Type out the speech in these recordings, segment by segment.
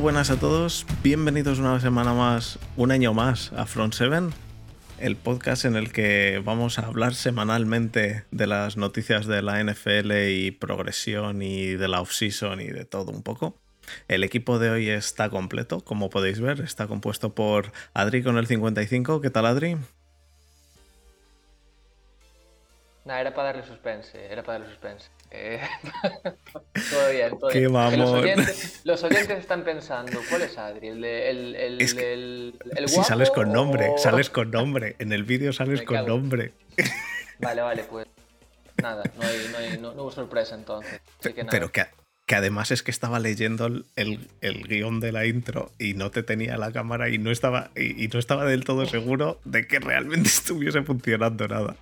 Buenas a todos. Bienvenidos una semana más, un año más a Front 7, el podcast en el que vamos a hablar semanalmente de las noticias de la NFL y progresión y de la off-season y de todo un poco. El equipo de hoy está completo, como podéis ver, está compuesto por Adri con el 55. ¿Qué tal, Adri? Nada, era para darle suspense, era para darle suspense. Eh, todo bien, todo Qué bien. Los oyentes, los oyentes están pensando, ¿cuál es Adri? ¿El, el, el, Es que- el- Si sales con nombre, o- sales con nombre. En el vídeo sales Me con cago. nombre. Vale, vale, pues nada, no, hay, no, hay, no, no hubo sorpresa entonces. Así que nada. Pero que, que además es que estaba leyendo el, el- el guion de la intro y no te tenía la cámara y no estaba y, y no estaba del todo seguro de que realmente estuviese funcionando nada.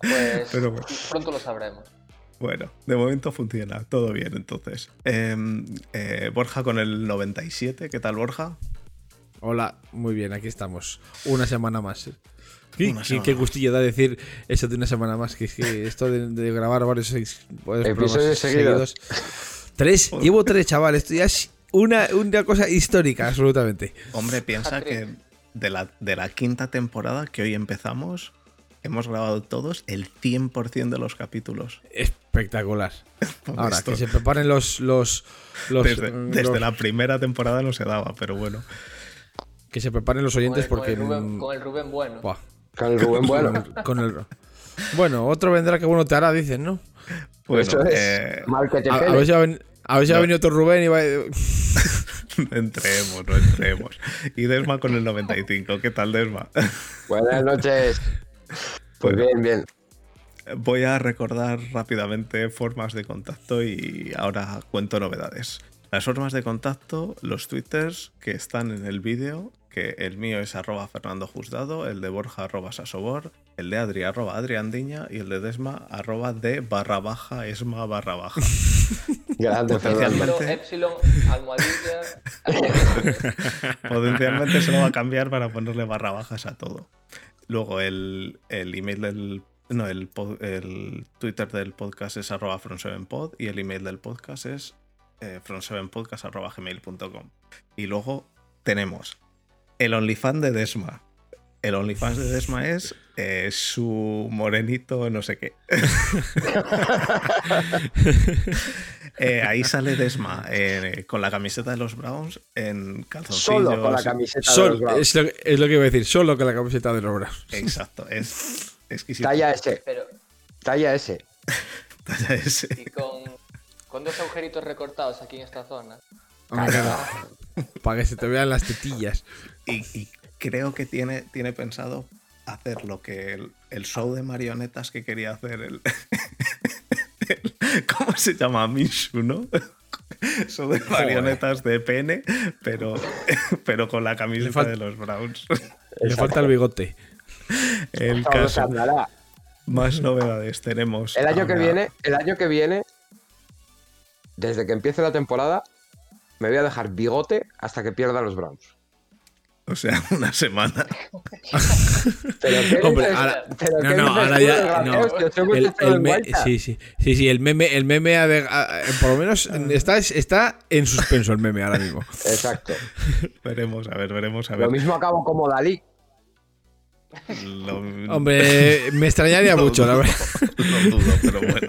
Pues pero bueno. pronto lo sabremos. Bueno, de momento funciona, todo bien entonces. Em, eh, Borja con el 97, ¿qué tal Borja? Hola, muy bien, aquí estamos. Una semana más. ¿Qué, Una qué- qué más. gustillo da decir eso de una semana más? Que es que esto de, de grabar varios, Episodios programas seguidos. Tres, llevo tres, chaval. Esto ya es una, una cosa histórica, absolutamente. Hombre, piensa que de la, de la quinta temporada que hoy empezamos, hemos grabado todos el 100% de los capítulos. Espectacular. Ahora, Esto- que se preparen los. los, los- desde, mm, desde los- la primera temporada no se daba, pero bueno. Que se preparen los Con oyentes el, con porque. el Rubén, mm, con el Rubén bueno. buah, Con el Rubén Bueno. con el- bueno, otro vendrá que bueno te hará, dicen, ¿no? Bueno, Eso es. eh, Mal que te A, ver si ha, ven- a ver si ha No. venido otro Rubén y va. no entremos, no entremos. Y Desma con el 95, ¿qué tal Desma? Buenas noches. Pues bien, bien. Voy a recordar rápidamente formas de contacto y ahora cuento novedades. Las formas de contacto, los twitters que están en el vídeo, que el mío es arroba Fernando Juzgado, el de Borja arroba Sasobor, el de Adri arroba Adriandiña y el de Desma arroba de barra baja esma barra baja. Grande, Potencialmente. Epsilon, almohadilla. Potencialmente se lo va a cambiar para ponerle barra bajas a todo. Luego el, el email del. No, el, el Twitter del podcast es arroba from7pod y el email del podcast es eh, from7podcast arroba gmail.com. Y luego tenemos el OnlyFans de Desma. El OnlyFans de Desma es eh, su morenito no sé qué. Eh, ahí sale Desma eh, con la camiseta de los Browns en calzoncillos. Solo con la camiseta de Sol- los Browns. es, lo, es lo que iba a decir, solo con la camiseta de los Browns. Exacto, es exquisito. Talla S. Pero, Talla S. Talla S. y con, con dos agujeritos recortados aquí en esta zona. Para que se te vean las tetillas. Y, y creo que tiene, tiene pensado hacer lo que el, el show de marionetas que quería hacer el- ¿Cómo se llama? Mishu, ¿no? Show de marionetas de pene, pero, pero con la camiseta de los Browns. Le falta el bigote. El caso. Más novedades tenemos. El año que ahora- viene, el año que viene, desde que empiece la temporada, me voy a dejar bigote hasta que pierda los Browns. O sea, una semana. Pero qué Hombre, dices- ahora- pero No, qué no, dices ahora tú, ya. No. El, el me- sí, sí, sí, sí, el meme, el meme ha de- ha- por lo menos está, está en suspenso el meme ahora mismo. Exacto. Veremos, a ver, veremos, a ver. Lo mismo acabo como Dalí. Lo- Hombre, me extrañaría mucho, la verdad. Lo dudo, pero bueno.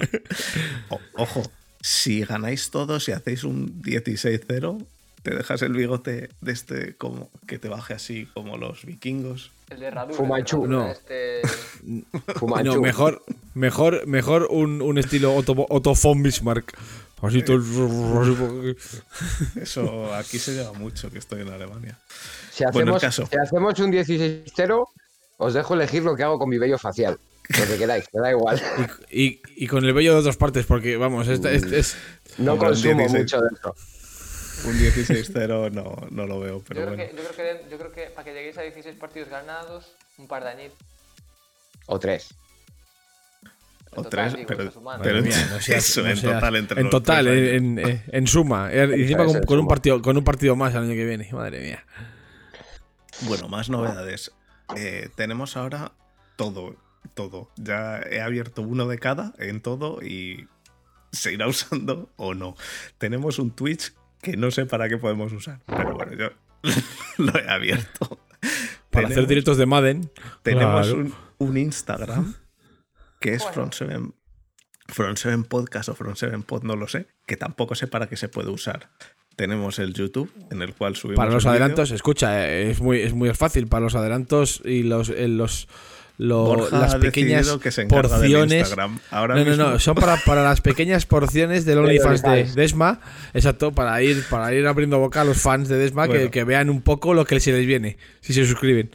O- ojo, si ganáis todos y hacéis un 16-0, te dejas el bigote de este como que te baje así como los vikingos. El de herradura. Fumanchu. No. Este, Fumanchu. No, mejor, mejor, mejor un, un estilo Otto, Otto von Bismarck. Así todo el- Eso aquí se lleva mucho que estoy en Alemania. Si Bueno, el hacemos, caso. si hacemos un 16-0, os dejo elegir lo que hago con mi vello facial. Lo que queráis, me da igual. Y, y con el vello de otras partes, porque vamos, esta- es, es- No consumo 16. mucho de eso. Un 16-0 no, no lo veo, yo, pero creo bueno. que, yo, creo que, yo creo que para que lleguéis a 16 partidos ganados, un par de añitos. O tres. O total, tres, digo, pero, pero Madre mía, no seas- eso, no en seas- total entre en total, en, años. en- en suma. Y encima con, con un partido, con un partido más el año que viene. Madre mía. Bueno, más novedades. Eh, tenemos ahora todo, todo. Ya he abierto uno de cada en todo y se irá usando o no. Tenemos un Twitch que no sé para qué podemos usar. Pero bueno, yo lo he abierto. Para hacer directos de Madden. Tenemos Claro. un, un Instagram que es Bueno. Front Seven, Front Seven Podcast o Front Seven Pod, no lo sé, que tampoco sé para qué se puede usar. Tenemos el YouTube, en el cual subimos. Para los adelantos, escucha, eh, es muy, es muy fácil. Para los adelantos y los, eh, los, lo- Borja las pequeñas que se porciones. Ahora No, no, mismo- no, son para, para las pequeñas porciones del OnlyFans de. Desma. Exacto, para ir, para ir abriendo boca a los fans de Desma que, Bueno. que vean un poco lo que se les viene, si se suscriben.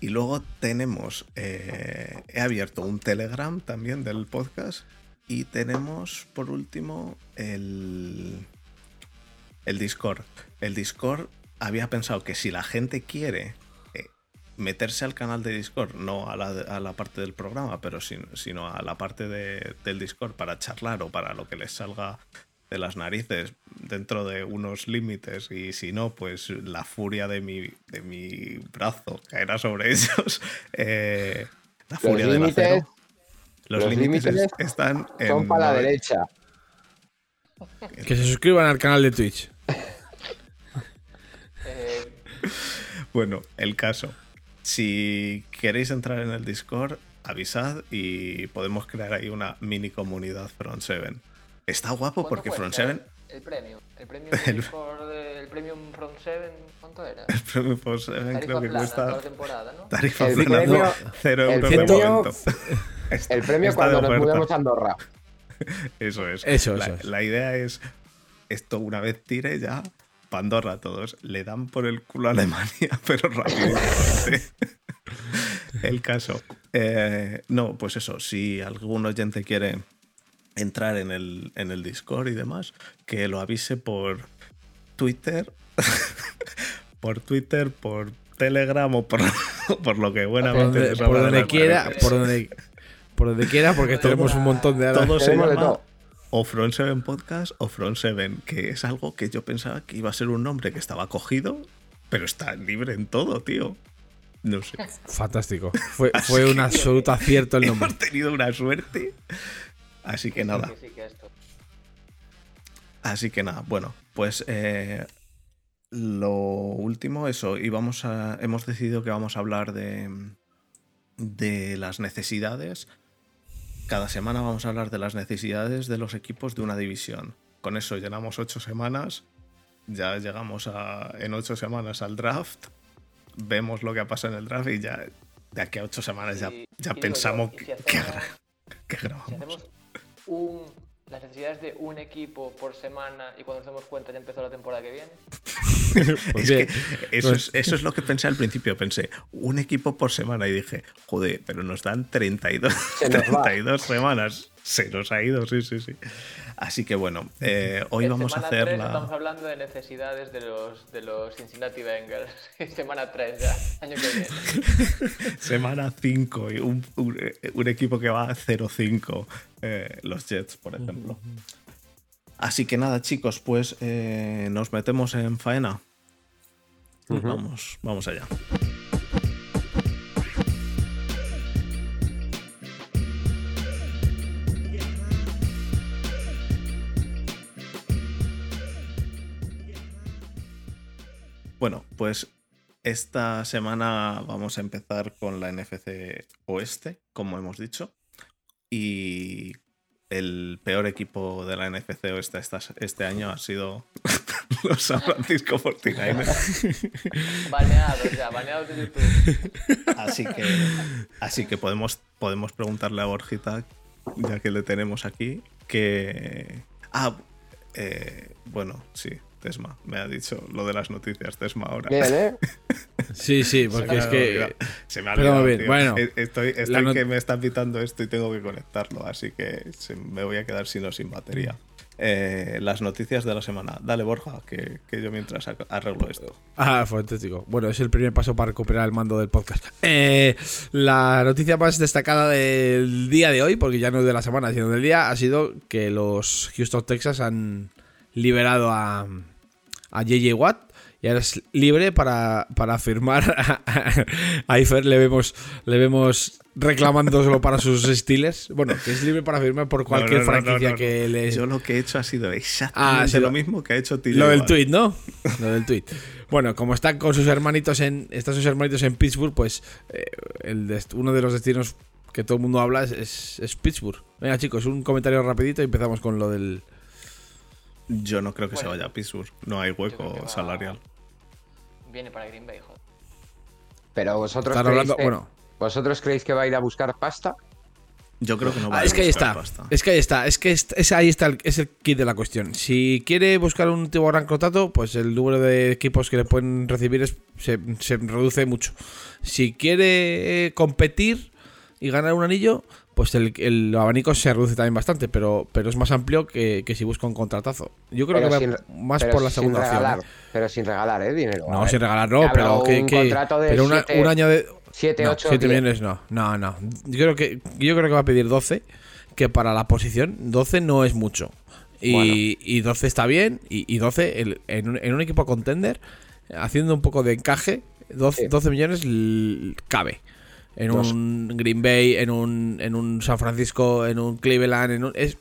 Y luego tenemos. eh, he abierto un Telegram también del podcast. Y tenemos, por último, el. El Discord. El Discord había pensado que si la gente quiere meterse al canal de Discord, no a la, a la parte del programa, pero sin- sino a la parte de- del Discord para charlar o para lo que les salga de las narices dentro de unos límites y si no, pues la furia de mi, de mi brazo caerá sobre ellos. Eh, la Los furia del límites- acero. Los, los límites, límites están en... Son para la derecha. Que se suscriban al canal de Twitch. Bueno, el caso. Si queréis entrar en el Discord, avisad y podemos crear ahí una mini comunidad Front 7. Está guapo ¿cuánto porque Front cuesta 7, El premium. El premium El- Discord, eh, el premium Front 7, ¿cuánto era? el premio Front 7 Tarifa creo que plana toda la cuesta temporada, ¿no? tarifa El plana, premio- no, cero el euros de momento. Está- El premio cuando nos mudemos a Andorra. Eso es. Eso, la, eso es. la idea es, esto una vez tire ya, Pandorra a todos. Le dan por el culo a Alemania, pero rápido. el caso. Eh, no, pues eso, si algún oyente quiere entrar en el, en el Discord y demás, que lo avise por Twitter, por Twitter, por Telegram o por, por lo que Por buenamente por de donde quiera, por donde, por donde quiera, porque tenemos un montón de Todo se llama todo. O Front 7 Podcast o Front 7, que es algo que yo pensaba que iba a ser un nombre que estaba cogido, pero está libre en todo, tío. No sé. Fantástico. Fue, fue un absoluto acierto el nombre. Hemos tenido una suerte. Así que nada. Así que nada. Bueno, pues eh, lo último, eso. Y vamos a. Hemos decidido que vamos a hablar de. de las necesidades. Cada semana vamos a hablar de las necesidades de los equipos de una división. Con eso llenamos ocho semanas. Ya llegamos a, en ocho semanas al draft. Vemos lo que ha pasado en el draft y ya de aquí a ocho semanas ya, ya pensamos yo, ¿y si que, hacemos- que gra- que Si grabamos. hacemos un, las necesidades de un equipo por semana y cuando nos demos cuenta ya empezó la temporada que viene. Es que eso, es, eso es lo que pensé al principio. Pensé, un equipo por semana y dije, joder, pero nos dan 32, Se nos va. 32 semanas. Se nos ha ido, sí, sí, sí. Así que bueno, eh, hoy En vamos a semana hacer tres Estamos la... hablando de necesidades de los, de los Cincinnati Bengals. semana 3 ya, año que viene. semana 5 y un, un- un equipo que va a 0-5, eh, los Jets, por ejemplo. Así que nada, chicos, pues eh, nos metemos en faena. Vamos, vamos allá. Bueno, pues esta semana vamos a empezar con la NFC Oeste, como hemos dicho. Y el peor equipo de la NFC Oeste este año ha sido los San Francisco 49ers. Baneados ya, baneados de YouTube. Así que, así que podemos, podemos preguntarle a Borjita, ya que le tenemos aquí, que... Ah, eh, bueno, sí, Tesma, me ha dicho lo de las noticias, Tesma ahora. Bien, ¿eh? Sí, sí, porque es que. olvidado. Se me ha Pero olvidado, bien, tío. bueno. E- Estoy, estoy not- que me está pitando esto y tengo que conectarlo, así que se- me voy a quedar sin o sin batería. Eh, las noticias de la semana. Dale, Borja, que, que yo mientras ar- arreglo esto. Ah, fantástico. Bueno, es el primer paso para recuperar el mando del podcast. Eh, la noticia más destacada del día de hoy, porque ya no es de la semana, sino del día, ha sido que los Houston Texas han liberado a, a JJ Watt y ahora es libre para, para firmar. A Ifer le vemos, le vemos reclamándoselo para sus Steelers. Bueno, que es libre para firmar por cualquier No, no, no, franquicia no, no. que le. Yo lo que he hecho ha sido Ah, exactamente se lo lo- mismo que ha hecho TJ Lo del tweet, ¿no? Lo del tweet. Bueno, como están con sus hermanitos en. Están sus hermanitos en Pittsburgh, pues eh, el dest- uno de los destinos que todo el mundo habla es, es- es Pittsburgh. Venga, chicos, un comentario rapidito y empezamos con lo del. Yo no creo que se vaya a Pittsburgh. No hay hueco va- salarial. Viene para Green Bay, joder. Pero vosotros creéis, hablando. que, Bueno. ¿vosotros creéis que va a ir a buscar pasta? Yo creo que no va Ah, a es que ahí buscar está. pasta. Es que ahí está. Es que es, es- ahí está el, es el kit de la cuestión. Si quiere buscar un tipo gran contrato, pues el número de equipos que le pueden recibir es- se, se reduce mucho. Si quiere eh, competir y ganar un anillo, pues el, el abanico se reduce también bastante, pero, pero es más amplio que, que si busca un contratazo. Yo creo Pero que va sin- más por la segunda opción. regalar, ¿eh? Pero sin regalar, ¿eh? Dinero. No, sin regalar, no, pero que. un que- contrato de pero una- siete- un año de. 7, No, 8, 7 millones no. No, no. Yo creo que yo creo que va a pedir 12, que para la posición 12 no es mucho. Y, Bueno. y 12 está bien, y, y 12 el- en, un, en un equipo contender, haciendo un poco de encaje, 12, Sí. 12 millones cabe. En Dos. un Green Bay, en un, en un San Francisco, en un Cleveland, en un, es,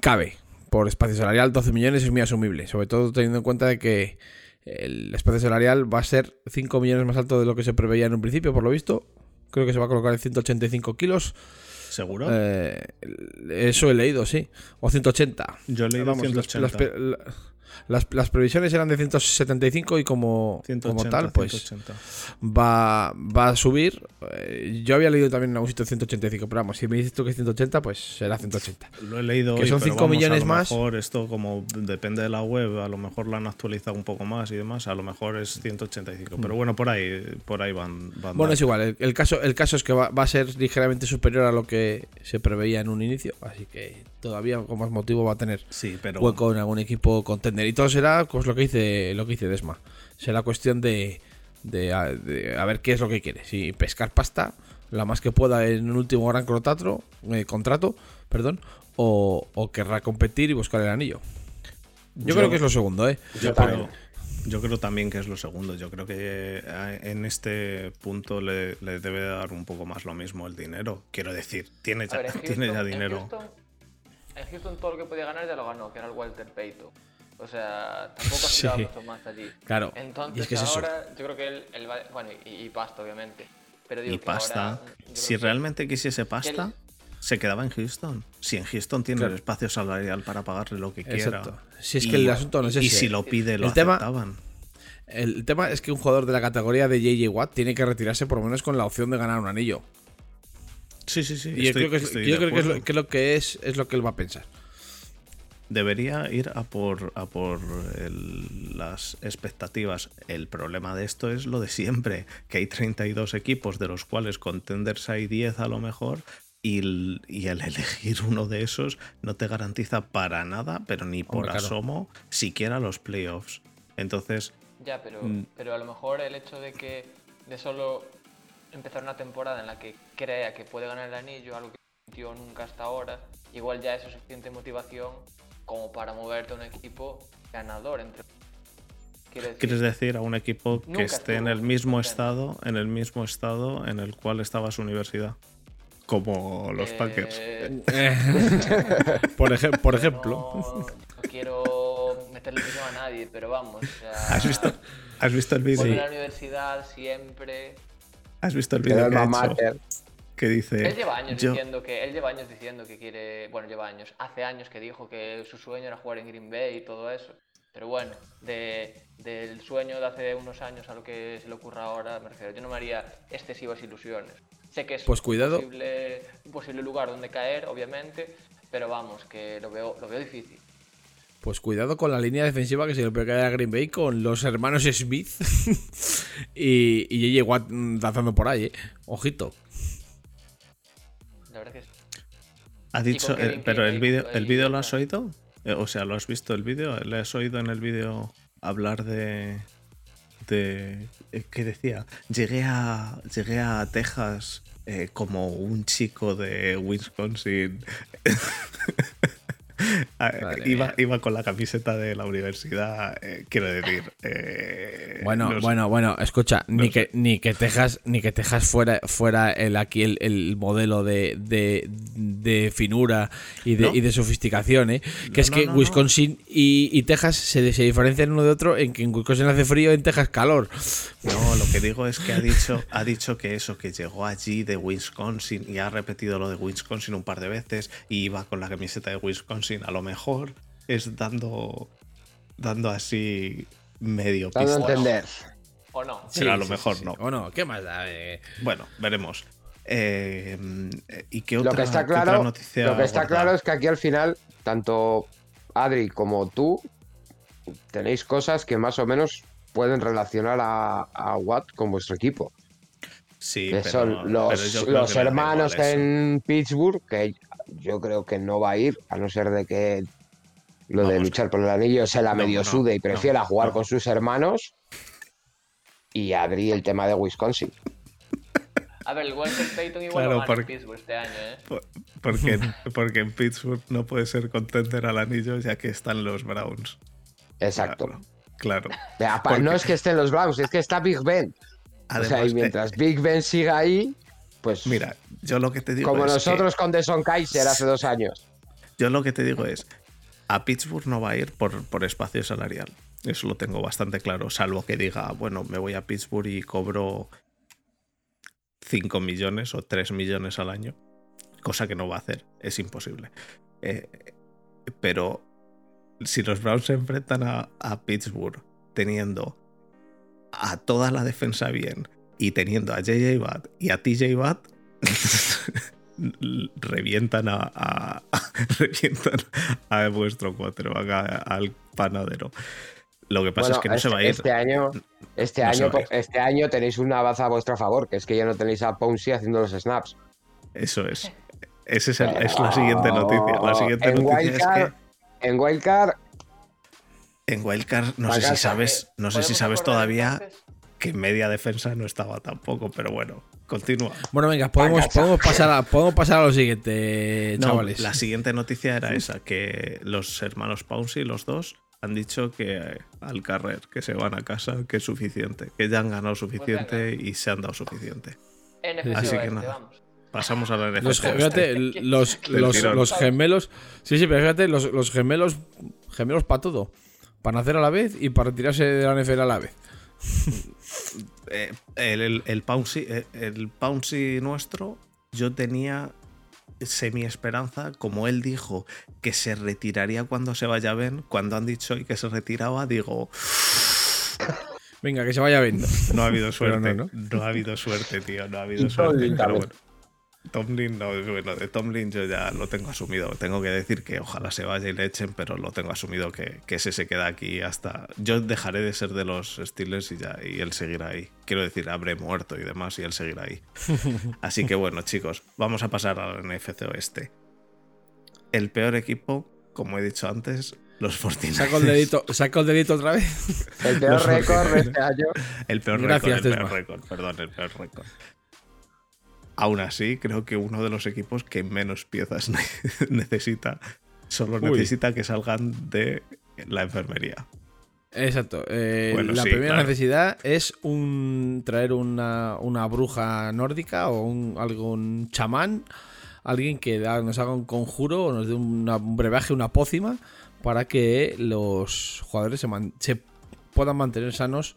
cabe. Por espacio salarial, 12 millones es muy asumible. Sobre todo teniendo en cuenta de que el espacio salarial va a ser 5 millones más alto de lo que se preveía en un principio, por lo visto. Creo que se va a colocar en 185 kilos. ¿Seguro? Eh, eso he leído, sí. O 180. Yo he leído Vamos, las- 180. Las, pe- la- las- las previsiones eran de 175 y como, 180, como tal, pues 180. va, va a subir. Eh, yo había leído también en algún sitio 185, pero vamos, si me dices tú que es 180, pues será 180. Lo he leído Que hoy, son pero cinco vamos, millones a lo más. mejor esto como depende de la web, a lo mejor la han actualizado un poco más y demás, a lo mejor es 185, pero bueno, por ahí por ahí van, van Mm. Bueno, es igual. El, el caso, el caso es que va, va a ser ligeramente superior a lo que se preveía en un inicio. Así que todavía con más motivo va a tener Sí, pero hueco en algún equipo contender. Y todo será pues, lo que dice lo que dice Desma. Será cuestión de, de, a, de a ver qué es lo que quiere. Si pescar pasta la más que pueda en un último gran contrato, eh, contrato perdón, o, o querrá competir y buscar el anillo. Yo, Yo- creo que es lo segundo, ¿eh? yo creo, también. yo creo también que es lo segundo. Yo creo que eh, en este punto le, le debe dar un poco más lo mismo el dinero. Quiero decir, tiene ya, ver, tiene ya dinero. Houston, en Houston todo lo que podía ganar ya lo ganó, que era el Walter Payton. O sea, tampoco aspiraba Sí. mucho más allí. Claro. Entonces y es que es eso. ahora yo creo que él, él va, bueno, y, y pasta obviamente. Pero digo Y que pasta. ahora, Si que- realmente quisiese pasta, él- se quedaba en Houston. Si en Houston tiene Claro. el espacio salarial para pagarle lo que quiera. Exacto. Si es que el asunto no es Y ese. si lo pide, lo El tema- aceptaban. El tema es que un jugador de la categoría de JJ Watt tiene que retirarse por lo menos con la opción de ganar un anillo. Sí, sí, sí. Y yo creo que, es, estoy yo de creo que es, acuerdo. lo, que lo que es es lo que él va a pensar. Debería ir a por, a por el- las expectativas. El problema de esto es lo de siempre, que hay 32 equipos, de los cuales contenders hay 10 a lo mejor, y el, y el elegir uno de esos no te garantiza para nada, pero ni por Hombre, claro. asomo, siquiera los playoffs. Entonces, Ya, pero, Mm. pero a lo mejor el hecho de que de solo empezar una temporada en la que crea que puede ganar el anillo, algo que no sintió nunca hasta ahora, igual ya es suficiente motivación como para moverte a un equipo ganador. Entre... Quiero decir, ¿quieres decir a un equipo que Nunca esté en el mismo contento. estado, en el mismo estado en el cual estaba su universidad? Como los eh, Packers. por, ejem- por no- ejemplo. No, quiero meterle presión a nadie, pero vamos. o sea, ¿Has visto, ¿Has visto el vídeo? A la universidad siempre. ¿Has visto el el que ha hecho? Que dice. Él lleva años yo- diciendo que él lleva años diciendo que quiere, bueno, lleva años, hace años que dijo que su sueño era jugar en Green Bay y todo eso. Pero bueno, de, del sueño de hace unos años a lo que se le ocurra ahora, me refiero, yo no me haría excesivas ilusiones. Sé que es Pues cuidado. Un, posible, un posible lugar donde caer, obviamente, pero vamos, que lo veo, lo veo difícil. Pues cuidado con la línea defensiva que se le puede caer a Green Bay con los hermanos Smith y, y JJ Watt danzando por ahí, ¿eh? Ojito. La verdad que es... Ha con dicho, Kevin eh, pero el vídeo, ¿el vídeo lo has oído? Eh, O sea, ¿lo has visto el vídeo? ¿Le has oído en el vídeo hablar de. de. eh, ¿Qué decía? Llegué a. Llegué a Texas eh, como un chico de Wisconsin. Ah, Iba, iba con la camiseta de la universidad, eh, quiero decir. eh, Bueno, bueno, bueno, escucha, ni, que, ni que Texas, ni que Texas fuera, fuera el aquí el, el modelo de, de, de finura y de, No. y de sofisticación, ¿eh? Que No, es no, que. Wisconsin y, y Texas se, se diferencian uno de otro en que en Wisconsin hace frío, en Texas calor. No, lo que digo es que ha dicho, ha dicho que eso, que llegó allí de Wisconsin y ha repetido lo de Wisconsin un par de veces y iba con la camiseta de Wisconsin. A lo mejor es dando, dando así medio Dando a pista. entender. ¿O no? Sí, a lo mejor no. ¿O no? ¿Qué más da? Eh, Bueno, veremos. Eh, ¿Y qué Lo otra, que está qué otra claro, noticia lo que está claro es que aquí al final, tanto Adri como tú tenéis cosas que más o menos pueden relacionar a, a Watt con vuestro equipo. Sí, que pero- son los, los hermanos en Pittsburgh, que yo creo que no va a ir, a no ser de que lo de luchar por el anillo se la no, medio no, sude y no, prefiera jugar no. con sus hermanos. Y Adri el tema de Wisconsin. A ver, el Walter Payton igual Claro, gana en porque- Pittsburgh este año, ¿eh? Por- Porque, porque en Pittsburgh no puede ser contender al anillo ya que están los Browns. Exacto. Claro. Porque- No es que estén los Browns, es que está Big Ben. o sea, y mientras Big Ben siga ahí, pues mira, yo lo que te digo como es que- nosotros con Deson Kaiser hace dos años. yo lo que te digo es a Pittsburgh no va a ir por, por espacio salarial. Eso lo tengo bastante claro, salvo que diga, bueno, me voy a Pittsburgh y cobro 5 millones o 3 millones al año, cosa que no va a hacer, es imposible. Eh, pero si los Browns se enfrentan a, a Pittsburgh teniendo a toda la defensa bien y teniendo a JJ Watt y a TJ Watt, revientan a, a- revientan a vuestro quarterback, a- al panadero. Lo que pasa Bueno, es que no este, se va a ir. este año, este, No año, este año tenéis una baza a vuestro favor, que es que ya no tenéis a Ponzi haciendo los snaps. Eso es. Esa es, el- es la siguiente noticia. La siguiente en noticia es Wildcard, que en Wildcard, en Wildcard, no sé si sabes, no sé si ¿Podemos sabes todavía entonces? Que media defensa no estaba tampoco, pero bueno, continúa. Bueno, venga, podemos, podemos, pasar a, podemos pasar a lo siguiente, No, chavales. la siguiente noticia era esa, que los hermanos Pouncy, los dos, han dicho que eh, al carrer, que se van a casa, que es suficiente, que ya han ganado suficiente y se han dado suficiente. NFC Así que nada. vamos. Pasamos a la NFC. Los, fíjate, los, gemelos. Sí, sí, pero fíjate, los, los gemelos. Gemelos para todo. Para nacer a la vez y para retirarse de la NFL a la vez. Eh, el, el, el Pouncy, eh, el Pouncy nuestro, yo tenía semi esperanza, como él dijo que se retiraría cuando se vaya Ben, cuando han dicho hoy que se retiraba, digo, Venga, que se vaya viendo. no ha habido suerte, no, no, ¿no? ha habido suerte, tío, no ha habido Y suerte. Pero bueno. Tomlin, no, bueno, de Tomlin yo ya lo tengo asumido. Tengo que decir que ojalá se vaya y le echen, pero lo tengo asumido que, que ese se queda aquí hasta. Yo dejaré de ser de los Steelers y ya, y él seguirá ahí. Quiero decir, habré muerto y demás, y él seguirá ahí. Así que bueno, chicos, vamos a pasar al NFC Oeste. El peor equipo, como he dicho antes, los 49 Saco el dedito, saco el dedito otra vez. el peor récord de 49. este año. El peor récord, el peor récord, perdón, el peor récord. Aún así, creo que uno de los equipos que menos piezas ne- necesita, solo Uy. necesita que salgan de la enfermería. Exacto. eh, Bueno, la sí, primera claro. necesidad es un traer una, una bruja nórdica o un, algún chamán, alguien que da- nos haga un conjuro o nos dé una- un brebaje, una pócima, para que los jugadores se, man- se puedan mantener sanos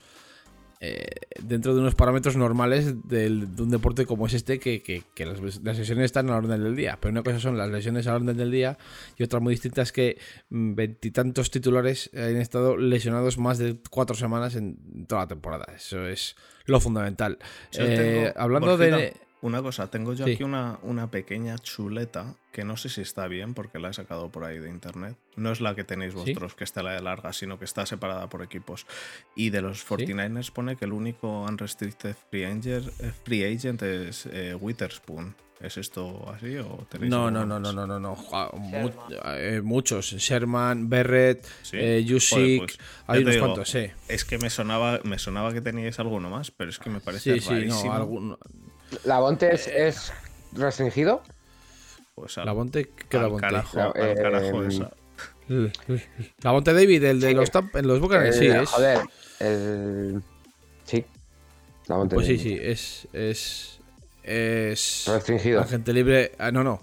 eh, dentro de unos parámetros normales del- de un deporte como es este, que, que- que las, las lesiones están a la orden del día. Pero una cosa son las lesiones a la orden del día y otra muy distinta es que mm, veintitantos titulares han estado lesionados más de cuatro semanas en toda la temporada. Eso es lo fundamental. Eh, tengo- hablando de... Una cosa, tengo yo Sí. aquí una, una pequeña chuleta que no sé si está bien porque la he sacado por ahí de internet. No es la que tenéis ¿Sí? vosotros, que está la de larga, sino que está separada por equipos. Y de los 49ers pone que el único unrestricted free agent, eh, free agent es eh, Witherspoon. ¿Es esto así o tenéis No, no, no, no, no, no. Sherman. eh, muchos. Sherman, Berrett, Sí. eh, pues, hay unos digo, cuantos, sí. Es que me sonaba, me sonaba que teníais alguno más, pero es que me parece Sí, sí, no, rarísimo. algún- ¿La Bonte es, es restringido? Pues al, La Bonte, ¿qué la Bonte? carajo, La- al carajo eh, esa. La Bonte David, el de Sí. los, en los Buccaneers, El- sí, es. Joder, el... Sí. La Monte Pues sí, sí, es. Es. Es. Restringido. Agente libre. ah, no, no.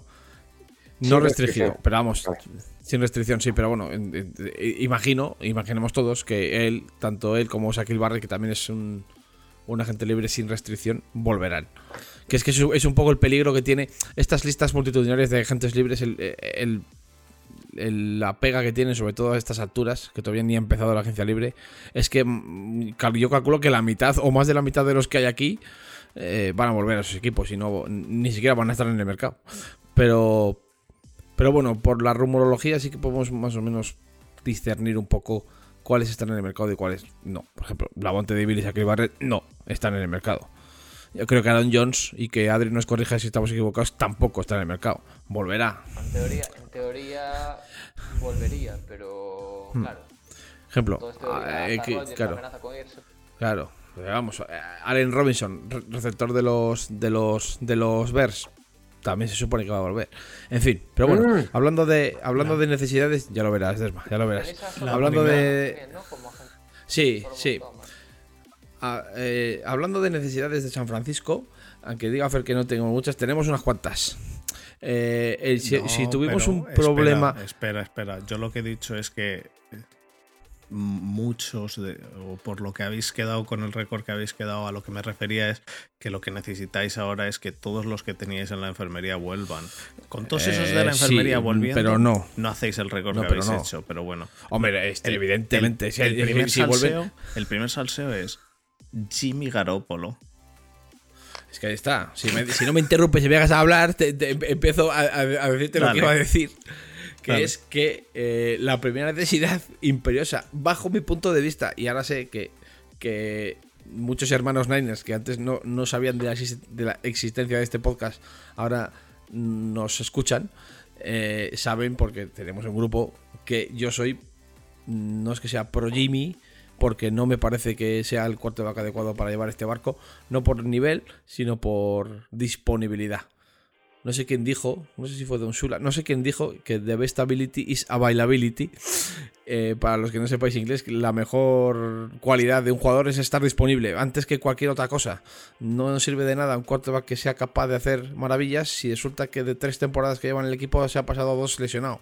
Sin No restringido, pero vamos. Vale. Sin restricción, sí, pero bueno, en- en- eh, imagino, imaginemos todos que él, tanto él como Shaquille Barrett, que también es un, un agente libre sin restricción, volverán. Que es que es un- poco el peligro que tiene estas listas multitudinarias de agentes libres, el, el- la pega que tienen, sobre todo a estas alturas, que todavía ni ha empezado la agencia libre, es que mm, yo calculo que la mitad o más de la mitad de los que hay aquí eh, van a volver a sus equipos y no ni siquiera van a estar en el mercado. Pero, pero bueno, por la rumorología sí que podemos más o menos discernir un poco cuáles están en el mercado y cuáles no. Por ejemplo, Lavonte David y Shaquille Barrett no están en el mercado. Yo creo que Aaron Jones y que Adri nos corrija si estamos equivocados tampoco están en el mercado. Volverá. En teoría, en teoría volvería, pero claro. Ejemplo, de ah, eh, que- Rodgers, claro, claro. Vamos, eh, Allen Robinson, re- receptor de los de los de los Bears, también se supone que va a volver. En fin, pero bueno, Mm. hablando de hablando de necesidades, ya lo verás, Desma, ya lo verás. Hablando de sí, sí. Ah, eh, hablando de necesidades de San Francisco, aunque diga Fer que no tengo muchas, tenemos unas cuantas. Eh, el- si, No, si tuvimos un problema. Espera, espera. Yo lo que he dicho es que muchos, de, o por lo que habéis quedado con el récord que habéis quedado, a lo que me refería es que lo que necesitáis ahora es que todos los que teníais en la enfermería vuelvan. Con todos esos de la Eh, sí, enfermería volviendo, pero no. no hacéis el récord No, que habéis no. hecho, pero bueno. Hombre, este, El- evidentemente, el, si, el primer si salseo, el primer salseo es Jimmy Garoppolo. Es que ahí está. Si, me- si no me interrumpes y me hagas hablar, te- te em- empiezo a, a- a decirte lo que iba a decir. Que es que eh, la primera necesidad imperiosa, bajo mi punto de vista, y ahora sé que, que muchos hermanos Niners que antes no, no sabían de la, exist- de la existencia de este podcast, ahora nos escuchan, eh, saben porque tenemos un grupo que yo soy, no es que sea pro Jimmy, porque no me parece que sea el quarterback adecuado para llevar este barco, no por nivel, sino por disponibilidad. No sé quién dijo, no sé si fue Don Shula, no sé quién dijo que the best ability is availability. Eh, para los que no sepáis inglés, la mejor cualidad de un jugador es estar disponible antes que cualquier otra cosa. No nos sirve de nada un quarterback que sea capaz de hacer maravillas si resulta que de tres temporadas que lleva en el equipo se ha pasado dos lesionado.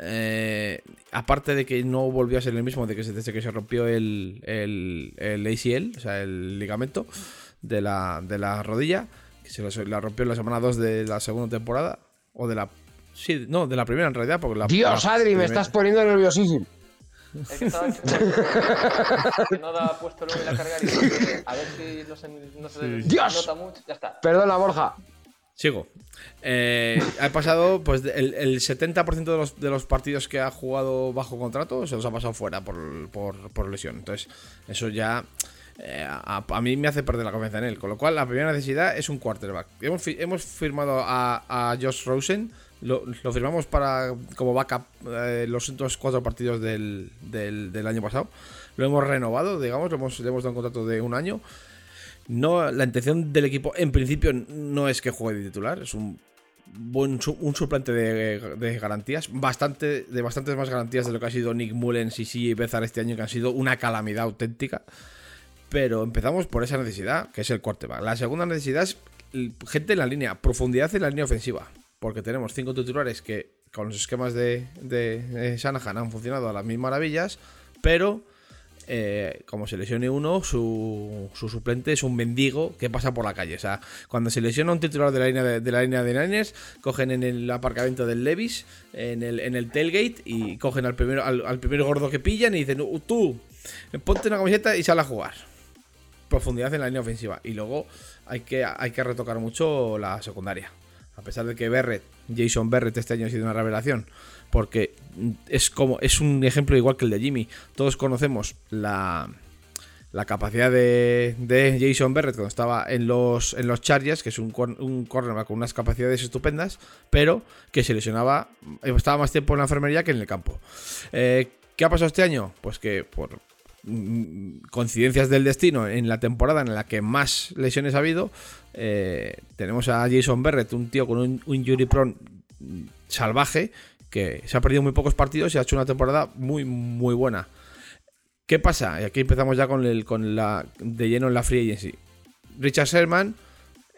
Eh, aparte de que no volvió a ser el mismo de que desde que se rompió el, el, el ACL, o sea, el ligamento de la, de la rodilla, se la, la rompió en la semana 2 de la segunda temporada, o de la... Sí, no, de la primera en realidad, porque la... Dios, la Adri, me estás poniendo nerviosísimo. Que estaba no da puesto luego a cargar y a ver si no se, no se Dios. nota mucho. Ya está. Perdona, Borja. Sigo. Eh, ha pasado, pues, el, el 70% de los, de los partidos que ha jugado bajo contrato se los ha pasado fuera por, por, por lesión. Entonces, eso ya eh, a, mí me hace perder la confianza en él. Con lo cual, la primera necesidad es un quarterback. Hemos, hemos firmado a, a Josh Rosen. Lo, lo firmamos para como backup eh, los últimos cuatro partidos del, del, año pasado. Lo hemos renovado, digamos, hemos, le hemos dado un contrato de un año. No, la intención del equipo en principio no es que juegue de titular, es un buen un suplente de, de garantías, bastante de bastantes más garantías de lo que ha sido Nick Mullens y CJ Bezar este año que han sido una calamidad auténtica. Pero empezamos por esa necesidad, que es el quarterback. La segunda necesidad es gente en la línea, profundidad en la línea ofensiva, porque tenemos cinco titulares que con los esquemas de, de, Shanahan han funcionado a las mil maravillas, pero eh, como se lesione uno, su, su suplente es un mendigo que pasa por la calle. O sea, cuando se lesiona un titular de la línea de, la línea de Niners, cogen en el aparcamiento del Levis, en el, en el tailgate, y cogen al primero, al, al primer gordo que pillan y dicen, "Uh, tú, ponte una camiseta y sal a jugar. Profundidad en la línea ofensiva. Y luego hay que, hay que retocar mucho la secundaria. A pesar de que Berrett, Jason Berrett este año ha sido una revelación, porque es como es un ejemplo igual que el de Jimmy. Todos conocemos la, la capacidad de, de Jason Berrett cuando estaba en los, en los Chargers, que es un, un cornerback con unas capacidades estupendas, pero que se lesionaba, estaba más tiempo en la enfermería que en el campo. Eh, ¿Qué ha pasado este año? Pues que por coincidencias del destino, en la temporada en la que más lesiones ha habido, eh, tenemos a Jason Berrett, un tío con un, un injury prone salvaje que se ha perdido muy pocos partidos y ha hecho una temporada muy, muy buena. ¿Qué pasa? Y aquí empezamos ya con, el, con la de lleno en la free agency. Richard Sherman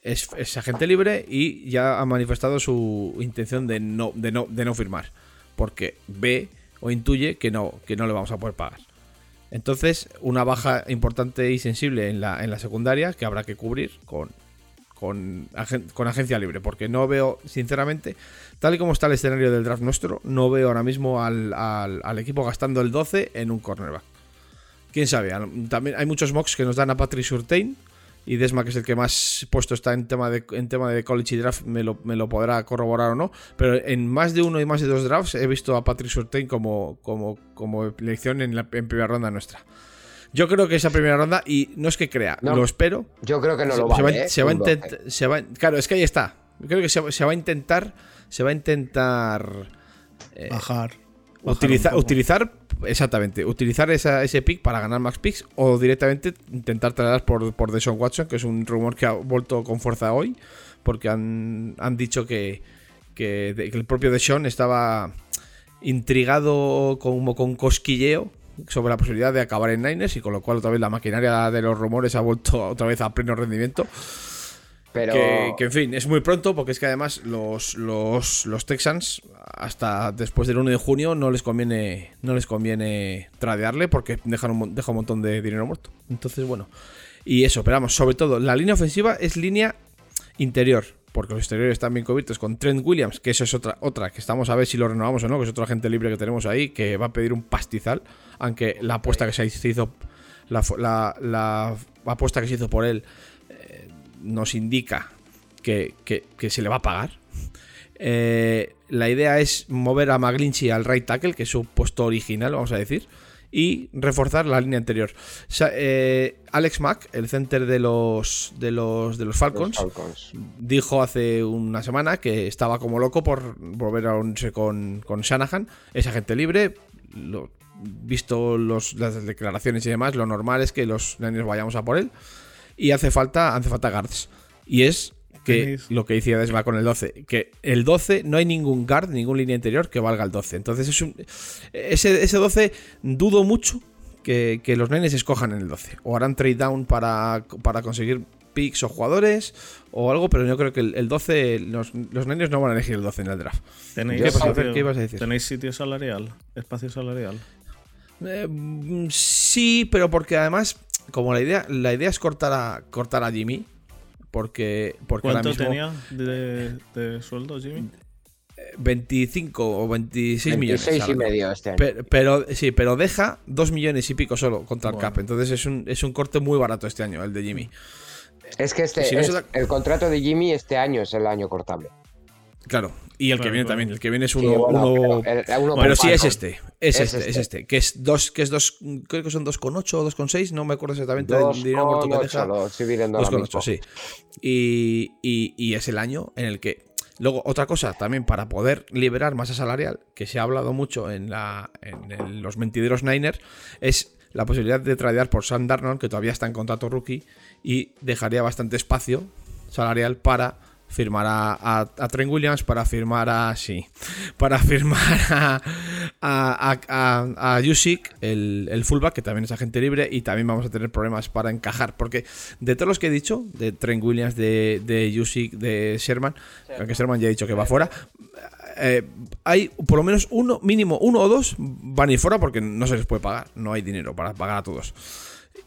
es, es agente libre y ya ha manifestado su intención de no, de no, de no firmar. Porque ve o intuye que no, que no le vamos a poder pagar. Entonces, una baja importante y sensible en la, en la secundaria que habrá que cubrir con, con, con agencia libre. Porque no veo, sinceramente, tal y como está el escenario del draft nuestro, no veo ahora mismo al, al- al equipo gastando el 12 en un cornerback. Quién sabe, también hay muchos mocks que nos dan a Patrick Surtain. Y Desma, que es el que más puesto está en tema de, en tema de college y draft, me lo, me lo podrá corroborar o no. Pero en más de uno y más de dos drafts he visto a Patrick Surtain como, como, como elección en, la, en primera ronda nuestra. Yo creo que esa primera ronda, y no es que crea, No. lo espero. Yo creo que no se, lo se va, ¿eh? se va a Un 12. intentar. se va- claro, es que ahí está. Yo creo que se, se va a intentar. Se va a intentar. eh, Bajar. bajar utilizar, utilizar, exactamente, utilizar ese pick para ganar max picks o directamente intentar traer por, por Deshaun Watson, que es un rumor que ha vuelto con fuerza hoy, porque han, han dicho que, que el propio Deshaun estaba intrigado como con cosquilleo sobre la posibilidad de acabar en Niners y con lo cual otra vez la maquinaria de los rumores ha vuelto otra vez a pleno rendimiento. Pero Que, que, en fin, es muy pronto porque es que además los, los, los Texans hasta después del 1 de junio no les conviene no les conviene tradearle porque dejan un, deja un montón de dinero muerto. Entonces, bueno. Y eso, pero vamos, sobre todo, la línea ofensiva es línea interior. Porque los exteriores están bien cubiertos con Trent Williams, que eso es otra, otra, que estamos a ver si lo renovamos o no, que es otro agente libre que tenemos ahí, que va a pedir un pastizal, aunque la apuesta que se hizo, la, la- la apuesta que se hizo por él nos indica que, que- que se le va a pagar. Eh, la idea es mover a McGlinchey al right tackle, que es su puesto original, vamos a decir, y reforzar la línea anterior. O sea, eh, Alex Mack, el center de los, de los, de los los Falcons, Falcons. dijo hace una semana que estaba como loco por volver a unirse con, con Shanahan. Es agente libre. Lo- visto los- las declaraciones y demás, lo normal es que los Niners vayamos a por él. Y hace falta, hace falta guards. Y es que lo que decía Desma con el 12, que el 12 no hay ningún guard, ningún línea interior que valga el 12. Entonces es un, ese, ese 12 dudo mucho que, que los Niners escojan en el 12. O harán trade down para, para conseguir picks o jugadores o algo, pero yo creo que el, el 12, los, los Niners no van a elegir el 12 en el draft. ¿Tenéis, ¿Qué sitio- ¿Qué ibas a decir? ¿Tenéis sitio salarial? ¿Espacio salarial? Eh, mm, sí, pero porque además, como la idea, la idea es cortar a, cortar a Jimmy, porque, porque ahora ¿Cuánto mismo tenía de, de sueldo, Jimmy? 25 o 26 millones. 26 y medio este año. Pero, pero- sí, pero deja 2 millones y pico solo contra el Bueno. cap. Entonces es un, es un corte muy barato este año, el de Jimmy. es que este si no es- se da- el contrato de Jimmy este año es el año cortable. Claro. Y el que viene también. El que viene es Sí, uno. bueno, uno- pero, el- uno pero con sí es Falcon. este. Es, Es este, es este. este. Que es dos, que es dos. Creo que son 2,8 o 2,6. No me acuerdo exactamente Dos del dinero muerto con que ocho, deja. lo estoy viendo ahora 2,8, mismo. sí. Y, y- y es el año en el que. Luego, otra cosa también para poder liberar masa salarial, que se ha hablado mucho en, la, en el- los mentideros Niners, es la posibilidad de tradear por Sam Darnold, que todavía está en contrato rookie, y dejaría bastante espacio salarial para firmar a, a, a Trent Williams, para firmar a. Sí. Para firmar a. A, a, a, a Yusik, el, el fullback, que también es agente libre, y también vamos a tener problemas para encajar. Porque de todos los que he dicho, de Trent Williams, de, de Yusik, de Sherman, aunque Sherman ya ha dicho que va fuera, eh, hay por lo menos uno, mínimo uno o dos van a ir fuera porque no se les puede pagar. No hay dinero para pagar a todos.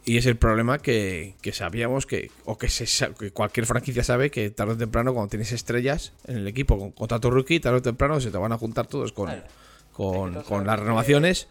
Y es el problema que, que sabíamos que, o que, se, que cualquier franquicia sabe que tarde o temprano, cuando tienes estrellas en el equipo con contrato rookie, tarde o temprano se te van a juntar todos con, Claro. con, con las renovaciones.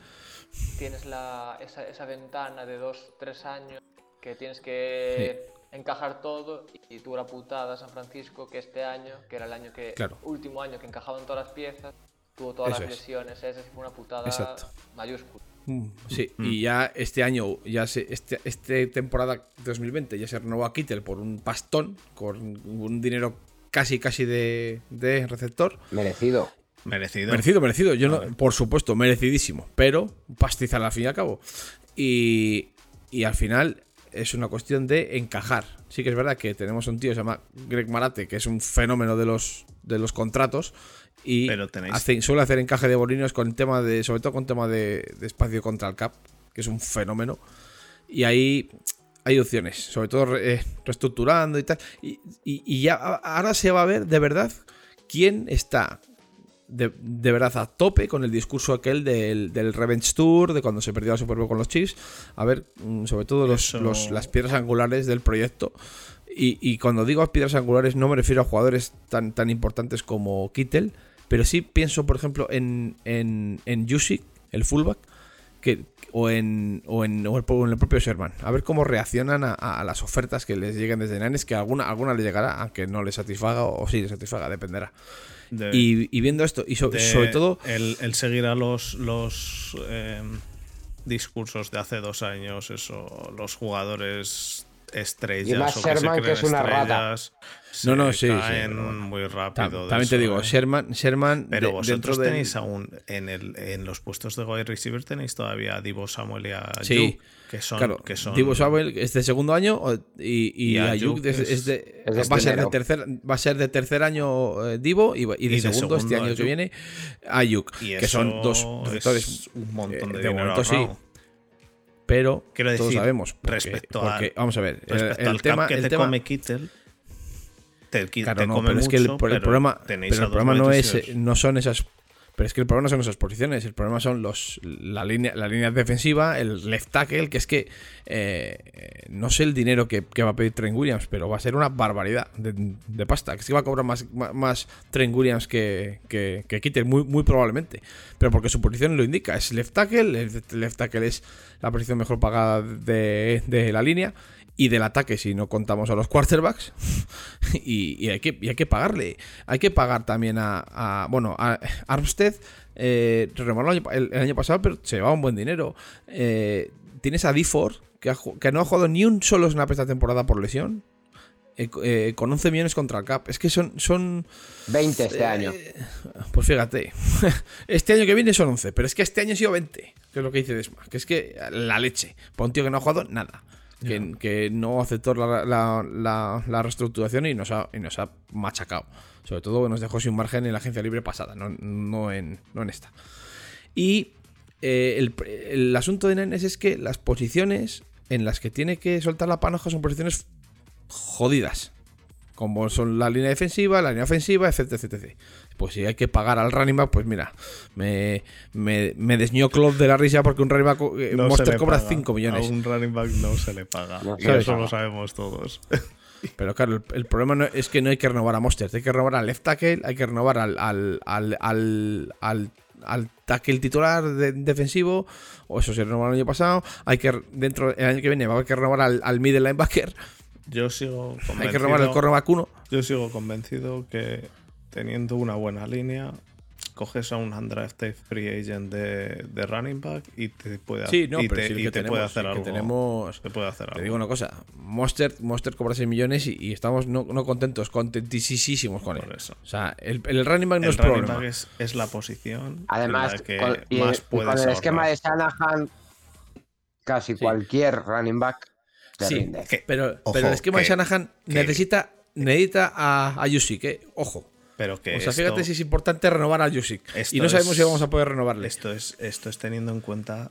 Tienes la, esa, esa ventana de dos, tres años que tienes que encajar todo y tuvo la putada San Francisco que este año, que era el año que Claro. último año que encajaban todas las piezas, tuvo todas Eso las es. lesiones, esa fue una putada Exacto. mayúscula. Mm, Sí, y ya este año, ya se, este, este temporada 2020 ya se renovó a Kittel por un pastón, con un dinero casi casi de, de receptor. Merecido. Merecido. Merecido, merecido. Yo no, por supuesto, merecidísimo. Pero pastizal al fin y al cabo. Y, y al final es una cuestión de encajar. Sí que es verdad que tenemos un tío que se llama Greg Marate, que es un fenómeno de los, de los contratos y Pero tenéis- hace- suele hacer encaje de bolinos con tema de, sobre todo con tema de, de espacio contra el cap, que es un fenómeno. Y ahí hay opciones, sobre todo eh, reestructurando y tal. Y, y- y ya ahora se va a ver de verdad quién está de, de verdad a tope con el discurso aquel del, del Revenge Tour, de cuando se perdió la Super Bowl con los Chiefs. A ver, mm, sobre todo los, Eso- los- las piedras angulares del proyecto. Y, y cuando digo piedras angulares no me refiero a jugadores tan, tan importantes como Kittel, pero sí pienso, por ejemplo, en, en, en Yusik, el fullback, que, o, en, o, en, o el- o en el propio Sherman. A ver cómo reaccionan a, a las ofertas que les lleguen desde Nines, que alguna, alguna les llegará, aunque no les satisfaga o, o sí les satisfaga, dependerá. De- Y, y viendo esto, y so- sobre todo, El, el seguir a los, los eh, discursos de hace dos años, eso, los jugadores estrellas. Y más o que se Sherman, que es una rata. No, no, sí, caen muy rápido. de también te eso, digo, ¿eh? Sherman, Sherman Pero de- vosotros de tenéis aún en, el, en los puestos de wide receiver tenéis todavía a Divo Samuel y a Sí, Ayuk, que son, Claro, que son Divo Samuel es de segundo año y, y, Y Ayuk Ayuk es, es- es de, es de va, a ser de tercer, va a ser de tercer año eh, Divo y, y de, Y de segundo, este año que Ayuk. viene Ayuk, y que son dos es receptores, un montón de, eh, de dinero momento sí. Pero Quiero todos sabemos porque, respecto porque, a- vamos a ver, el- Respecto el, al tema, que el te tema come Kittel, te, Claro, te no, come pero es que el, el problema, pero el problema no es, receivers. no son esas, pero es que el problema no son esas posiciones, el problema son los la línea, la línea defensiva, el left tackle, que es que eh, no sé el dinero que, va a pedir Trent Williams, pero va a ser una barbaridad de, de pasta, que es que va a cobrar más, más, más Williams que, que, que Kittel, muy, muy probablemente, pero porque su posición lo indica, es left tackle, el left tackle es la posición mejor pagada de, de la línea. Y del ataque, si no contamos a los quarterbacks, y, y hay, que, y hay que pagarle. Hay que pagar también a, a- bueno, a Armstead, eh, el, año- el- año pasado, pero se llevaba un buen dinero. Eh, tienes a D4, que, ha que no ha jugado ni un solo snap esta temporada por lesión, eh, eh, con 11 millones contra el cap. Es que son, son 20 este año. pues fíjate, este año que viene son 11, pero es que este año ha sido 20, que es lo que dice Desma, que es que la leche, para un tío que no ha jugado nada, que, que no aceptó la, la- la- la reestructuración y nos, ha, y nos ha machacado, sobre todo que nos dejó sin margen en la agencia libre pasada, no, no, en, no en esta. Y eh, el, el asunto de Nenes es que las posiciones en las que tiene que soltar la panoja son posiciones jodidas. Como son la línea defensiva, la línea ofensiva, etcétera, etcétera. Pues si hay que pagar al running back, pues mira, me, me, me desñó Klopp de la risa porque un running back, eh, No Monster cobra paga. 5 millones. A un running back no se le paga. No y se le eso paga. lo sabemos todos. Pero claro, el, el problema no- es que no hay que renovar a Monster, hay que renovar al left tackle, hay que renovar al, al, al, al, al- al tackle titular de- defensivo, o eso se renovó el año pasado, hay que dentro el año que viene va a haber que renovar al, al middle linebacker, Yo sigo convencido, hay que renovar al cornerback 1. yo sigo convencido que teniendo una buena línea, coges a un undrafted free agent de, de running back y te puede, Sí, no, y pero te, sí el y que te tenemos, puede hacer algo. tenemos te puede hacer Te algo. digo una cosa, Monster, Monster cobra 6 millones y, y estamos no, no contentos, contentísimos con él. Eso. O sea, el, el running back no el es running problema. back es, es la posición Además, en la que con, y- más y puedes con el esquema de Shanahan, casi cualquier running back te Sí, rinde. Que- Pero, Ojo, pero el esquema de Shanahan que- necesita, necesita a, a Yusik, eh. ojo. Pero que O sea, esto- fíjate si es importante renovar a Yusik. esto Y no sabemos es- si vamos a poder renovarle. Esto es, esto es teniendo en cuenta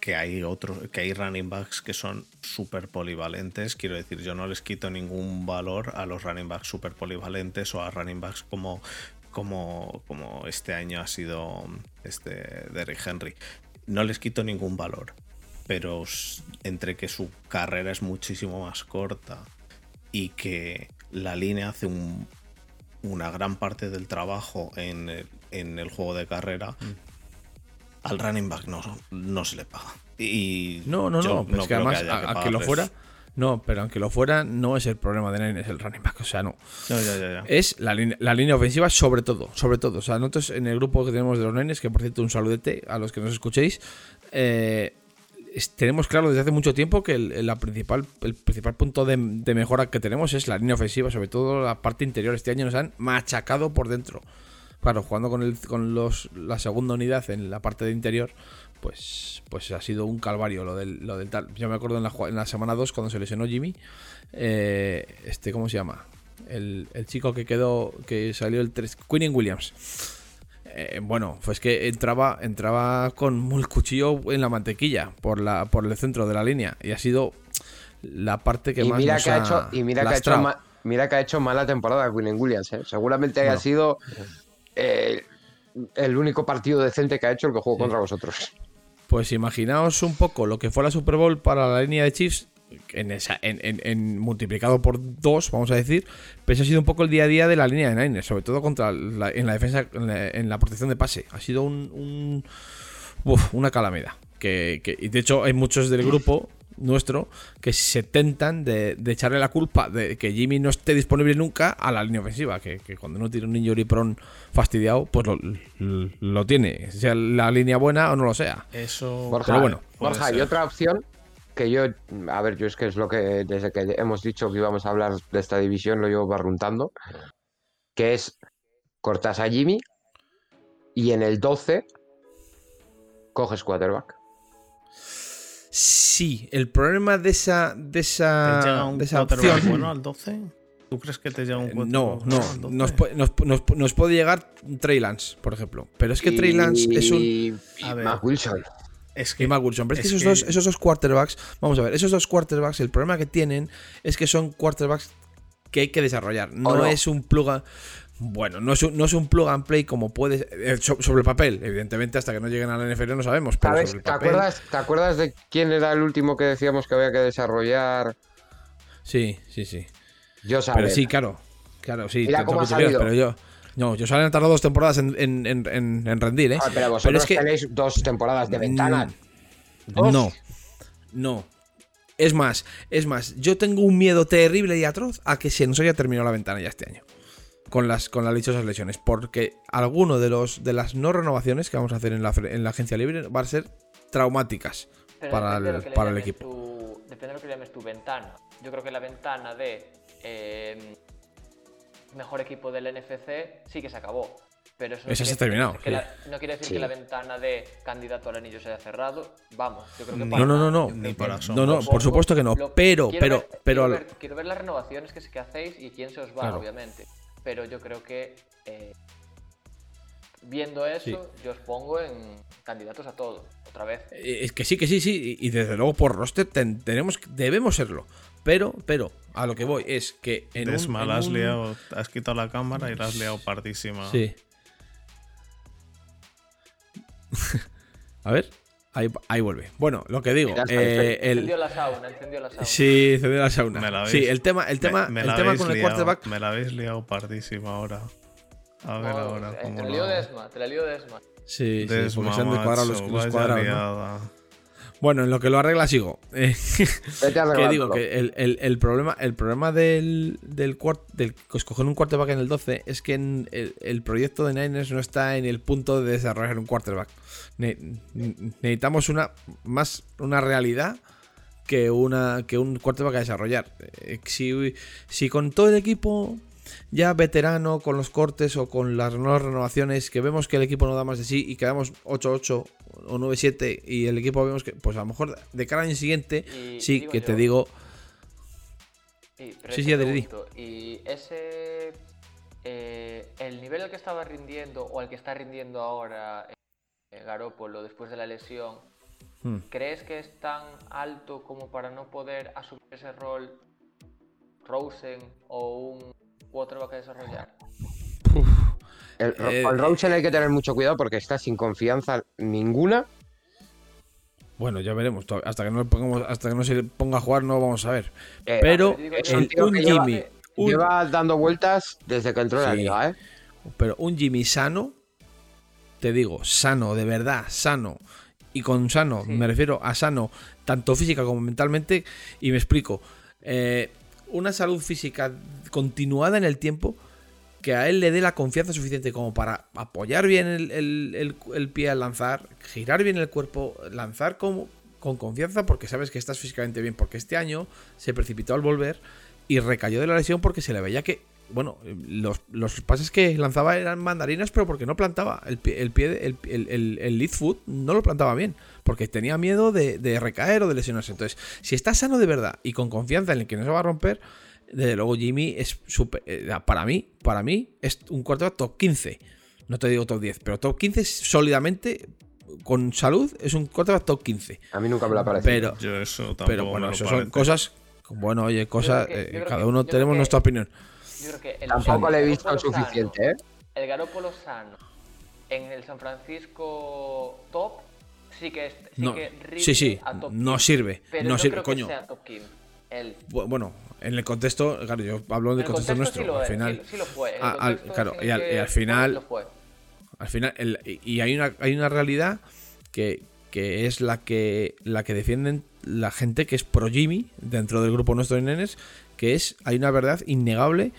que hay otros, que hay running backs que son súper polivalentes. Quiero decir, yo no les quito ningún valor a los running backs súper polivalentes o a running backs como, como, como este año ha sido este Derrick Henry. No les quito ningún valor. Pero entre que su carrera es muchísimo más corta y que la línea hace un- una gran parte del trabajo en el, en el juego de carrera, Mm. al running back no, no se le paga. Y No, no, no. pero es que además, haya a- que aunque lo fuera, no, pero aunque lo fuera, no es el problema de Nine, es el running back. O sea, no. No, ya, ya, ya. Es la, línea- la línea ofensiva, sobre todo. Sobre todo. O sea, nosotros en el grupo que tenemos de los nenes, que por cierto, un saludete a los que nos escuchéis. eh, tenemos claro desde hace mucho tiempo que el, la principal, el principal punto de, mejora que tenemos es la línea ofensiva, sobre todo la parte interior. Este año nos han machacado por dentro. Claro, jugando con, el, con los, la segunda unidad en la parte de interior, pues, pues ha sido un calvario lo del, lo del tal. Yo me acuerdo en la, en la semana 2 cuando se lesionó Jimmy, eh, este, ¿cómo se llama? el, el chico que quedó, que salió el 3, Quinn Williams. Eh, bueno, pues que entraba, entraba con el cuchillo en la mantequilla por, la, por el centro de la línea y ha sido la parte que y más mira nos que ha hecho, y mira que ha hecho, ma- mira que ha hecho mala temporada Quinn Williams. ¿eh? Seguramente haya sido eh, el único partido decente que ha hecho el que jugó contra vosotros. Pues imaginaos un poco lo que fue la Super Bowl para la línea de Chiefs, en esa, en, en- en multiplicado por dos, vamos a decir, pues ha sido un poco el día a día de la línea de Niners, sobre todo contra la- en la defensa, en la, en la protección de pase. Ha sido un, un- uf, una calamidad. Que, que- y de hecho hay muchos del grupo nuestro que se tentan de, de echarle la culpa de que Jimmy no esté disponible nunca a la línea ofensiva, que, que cuando no tiene un injury prone fastidiado, pues lo, lo- lo tiene, sea la línea buena o no lo sea. Eso. Borja, pero bueno, Borja, y otra opción que yo, a ver, yo es que es lo que desde que hemos dicho que íbamos a hablar de esta división lo llevo barruntando, que es cortas a Jimmy y en el 12 coges quarterback. Sí, el problema de esa de ¿Te esa, llega un de esa opción bueno al 12? ¿Tú crees que te llega un eh, quarterback no, no, al 12? nos, nos, nos- nos puede llegar Trey Lance, por ejemplo. Pero es que Trey Lance es un Y A ver. Mac Wilson. Es que y Mac Wilson. Pero es, es que, esos, que- Dos, esos dos quarterbacks, vamos a ver, esos dos quarterbacks, el problema que tienen es que son quarterbacks que hay que desarrollar. No, no? es un plug and- bueno, no es un, no es un plug and play como puede eh, so- sobre el papel. Evidentemente, hasta que no lleguen a la NFL no sabemos. Pero ¿Sabes? sobre el ¿Te papel, acuerdas, ¿Te acuerdas de quién era el último que decíamos que había que desarrollar? Sí, sí, sí. Yo Pero sí, claro. Claro, sí. Mira cómo ha salido. pero yo. No, yo salen tardado dos temporadas en, en- en- en- en rendir, ¿eh? Ah, pero pero vosotros es que. tenéis dos temporadas de ventana. Mm, Dos. No. No. Es más, es más, yo tengo un miedo terrible y atroz a que se nos haya terminado la ventana ya este año. Con las, con las dichosas lesiones. Porque alguno de los de las no renovaciones que vamos a hacer en la, en la agencia libre va a ser traumáticas Pero para el, para el equipo. tu- depende de lo que le llames tu ventana. Yo creo que la ventana de eh, mejor equipo del NFC sí que se acabó. Pero eso no se ha terminado, decir que sí. la- no quiere decir Sí. que la ventana de candidato al anillo se haya cerrado. Vamos, yo creo que para No, no, no, no. Ni asomo. No, no, por supuesto que no. Lo- Pero, quiero pero, ver- pero. Quiero ver, quiero ver las renovaciones que, que hacéis y quién se os va, Claro. obviamente. Pero yo creo que eh, viendo eso, yo os pongo en candidatos a todo, otra vez. Eh, Es que sí, que sí, sí. Y y desde luego por roster ten- tenemos, debemos serlo. Pero, pero, a lo que voy es que en en la has un- liado, has quitado la cámara y la has liado pardísima. Sí. a ver, ahí, ahí vuelve. Bueno, lo que digo, eh, Encendió el, la sauna, encendió la sauna. sí, cedió la sauna. Me la habéis- sí, el tema, el tema, Me- me el tema con el liado, quarterback. Me la habéis liado pardísima ahora. A ver No, ahora eh, cómo te la lo lío hago. Desma, te la lío Desma. Sí, sí, Desma, porque se han descuadrado los, los cuadrados, ¿no? Bueno, en lo que lo arregla sigo. Eh, Vete a que digo que el, el- el problema, el problema del, del, cuart- del que escoger un quarterback en el 12 es que en el, el proyecto de Niners no está en el punto de desarrollar un quarterback. Ne- necesitamos una más una realidad que una que un quarterback a desarrollar. Eh, Si, si con todo el equipo ya veterano, con los cortes o con las nuevas renovaciones, que vemos que el equipo no da más de sí y quedamos 8-8 o 9-7 y el equipo vemos que, pues a lo mejor de cara al año siguiente, Y sí, digo que te digo, y- Sí, sí, pregunto, Y ese. eh, el nivel al que estaba rindiendo o al que está rindiendo ahora eh, Garópolo después de la lesión, hmm, ¿crees que es tan alto como para no poder asumir ese rol Rosen o un quarterback a desarrollar? El, Eh, Rosen hay que tener mucho cuidado porque está sin confianza ninguna. bueno, ya veremos. Hasta que no le pongamos, hasta que no se ponga a jugar, no vamos a ver. Eh, Pero un el, tío un que lleva- Jimmy, un- Lleva dando vueltas desde que entró en la liga, ¿eh? pero un Jimmy sano, te digo, sano, de verdad, sano. Y con sano, Sí. me refiero a sano, tanto física como mentalmente. Y me explico. Eh, una salud física continuada en el tiempo que a él le dé la confianza suficiente como para apoyar bien el, el- el- pie al lanzar, girar bien el cuerpo, lanzar como, con confianza porque sabes que estás físicamente bien. Porque este año se precipitó al volver y recayó de la lesión porque se le veía que, bueno, los, los pases que lanzaba eran mandarinas, pero porque no plantaba el pie, el, pie el, el, el- el lead foot no lo plantaba bien, porque tenía miedo de, de recaer o de lesionarse. Entonces, si está sano de verdad y con confianza en el que no se va a romper, desde luego Jimmy es super, eh, para mí, para mí es un quarterback top 15. No te digo top 10, pero top 15 sólidamente con salud es un quarterback top 15. A mí nunca me lo ha parecido. Pero, Yo eso tampoco pero bueno, eso son cosas. Bueno, oye, cosas. que- eh, cada que- uno tenemos que- nuestra opinión. Yo creo que el Tampoco le he visto Garoppolo suficiente, sano, ¿eh? El Garópolo sano en el San Francisco top sí que, es, sí No, que sí, sí, a top no 15, sirve, pero no sirve, creo coño. que sea top 15. El, Bu- Bueno, en el contexto, claro, yo hablo en del el contexto, nuestro. sí lo, al es, final, sí, sí lo fue. a- al- contexto claro, y al- y final- lo fue. al final, el- y hay una, hay una realidad que, que es la que, la que defienden la gente que es pro Jimmy dentro del grupo nuestro de nenes, que es, hay una verdad innegable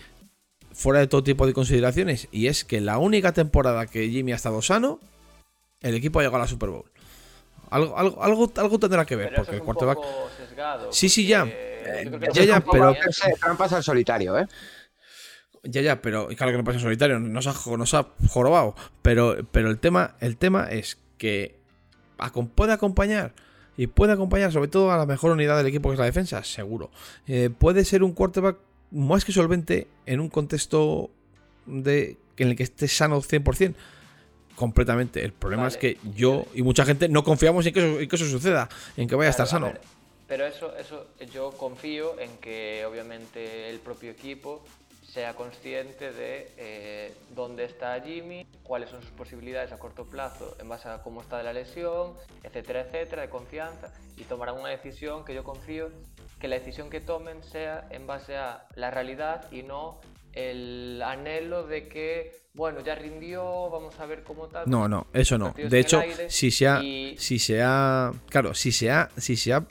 fuera de todo tipo de consideraciones, y es que la única temporada que Jimmy ha estado sano, el equipo ha llegado a la Super Bowl. Algo, algo, algo, algo tendrá que ver, Pero porque el un quarterback... poco sesgado. Sí, sí, ya. Eh, ya, ya, pero- trampas al solitario, ¿eh? Ya, ya, pero claro que no pasa en solitario, nos ha, nos ha jorobado. Pero, pero el, tema, el tema es que puede acompañar. Y puede acompañar sobre todo a la mejor unidad del equipo que es la defensa, seguro. Eh, puede ser un quarterback más que solvente en un contexto de, en el que esté sano 100%. Completamente. El problema Vale. es que yo y mucha gente no confiamos en que eso, en que eso suceda, en que vaya a estar sano. ver, pero eso, eso yo confío en que obviamente el propio equipo sea consciente de eh, dónde está Jimmy, cuáles son sus posibilidades a corto plazo en base a cómo está de la lesión, etcétera, etcétera, de confianza, y tomarán una decisión que yo confío que la decisión que tomen sea en base a la realidad y no el anhelo de que, bueno, ya rindió, vamos a ver cómo tal. No, no, eso no. De hecho, si se ha, y- si se ha, claro, si se ha, si se ha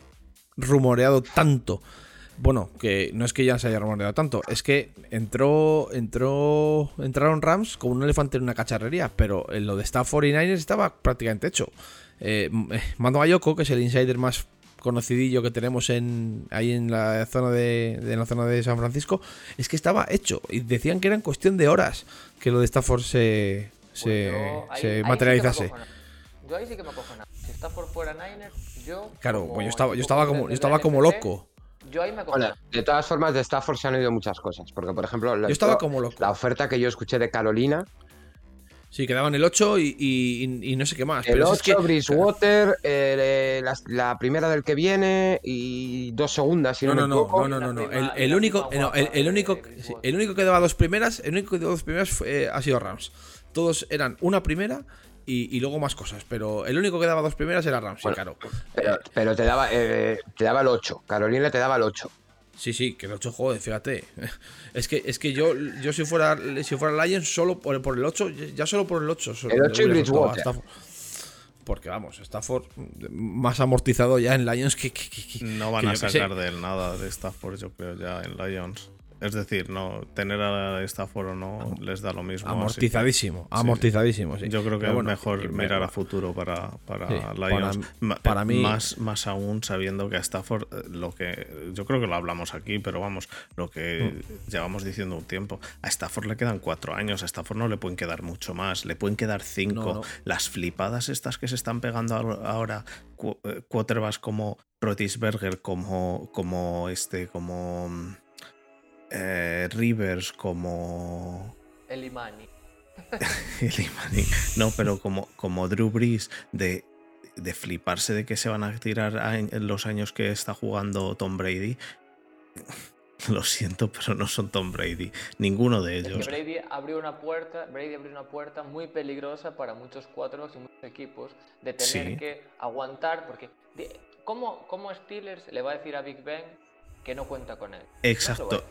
rumoreado tanto, bueno, que no es que ya se haya rumoreado tanto, es que entró, entró, entraron Rams como un elefante en una cacharrería, pero en lo de Stafford y Niners estaba prácticamente hecho. Eh, eh, Mando Ayoko, que es el insider más conocidillo que tenemos en ahí en la zona de, de la zona de San Francisco, es que estaba hecho y decían que era en cuestión de horas que lo de Stafford se, se, Pues yo ahí- se ahí sí que me materializase. Yo ahí sí que me acojona. Si por fuera Niners, yo. Claro, como pues yo estaba, yo estaba como, yo estaba como loco. Yo ahí me. Bueno, de todas formas, de Stafford se han oído muchas cosas. Porque, por ejemplo, la, Yo estaba como loco. la oferta que yo escuché de Carolina, Sí, quedaban el 8 y, y- y no sé qué más. el pero 8, es que, Bridgewater, eh, la, la primera del que viene y dos segundas, si no, No, no, me no, equivoco. no, no, El, único, no, el, único, sí, el único que daba dos primeras, el único que dio dos primeras fue- eh, ha sido Rams. Todos eran una primera y, y luego más cosas, pero el único que daba dos primeras era Rams, sí, Bueno, claro. Pero, pero te, daba, eh, te daba el 8. Carolina te daba el 8. Sí, sí, que el 8, joder, fíjate. Es que, es que yo, yo si fuera si fuera Lions, solo por, por el 8, ya solo por el 8. El 8 y Bridgewater. Porque vamos, Stafford más amortizado ya en Lions que. que- que- No van que a sacar de él nada de Stafford, yo creo, ya en Lions. Es decir, no tener a Stafford o no les da lo mismo. así que Amortizadísimo, amortizadísimo, sí. Yo creo que es mejor mirar a futuro para, para Sí, Lions. para- para mí- Más, más aún sabiendo que a Stafford, eh, lo que. Yo creo que lo hablamos aquí, pero vamos, lo que Mm. llevamos diciendo un tiempo. A Stafford le quedan cuatro años, a Stafford no le pueden quedar mucho más, le pueden quedar cinco. No, no. Las flipadas estas que se están pegando ahora- eh, quarterbacks como Rotisberger, como, como este, como. Eh, Rivers, como. El Imani. No, pero como, como Drew Brees, de, de fliparse de que se van a tirar a- en los años que está jugando Tom Brady. Lo siento, pero no son Tom Brady. Ninguno de Es que ellos. Brady abrió una puerta, Brady abrió una puerta muy peligrosa para muchos quarterbacks y muchos equipos de tener Sí. que aguantar, porque ¿cómo, ¿cómo Steelers le va a decir a Big Ben que no cuenta con él? Exacto.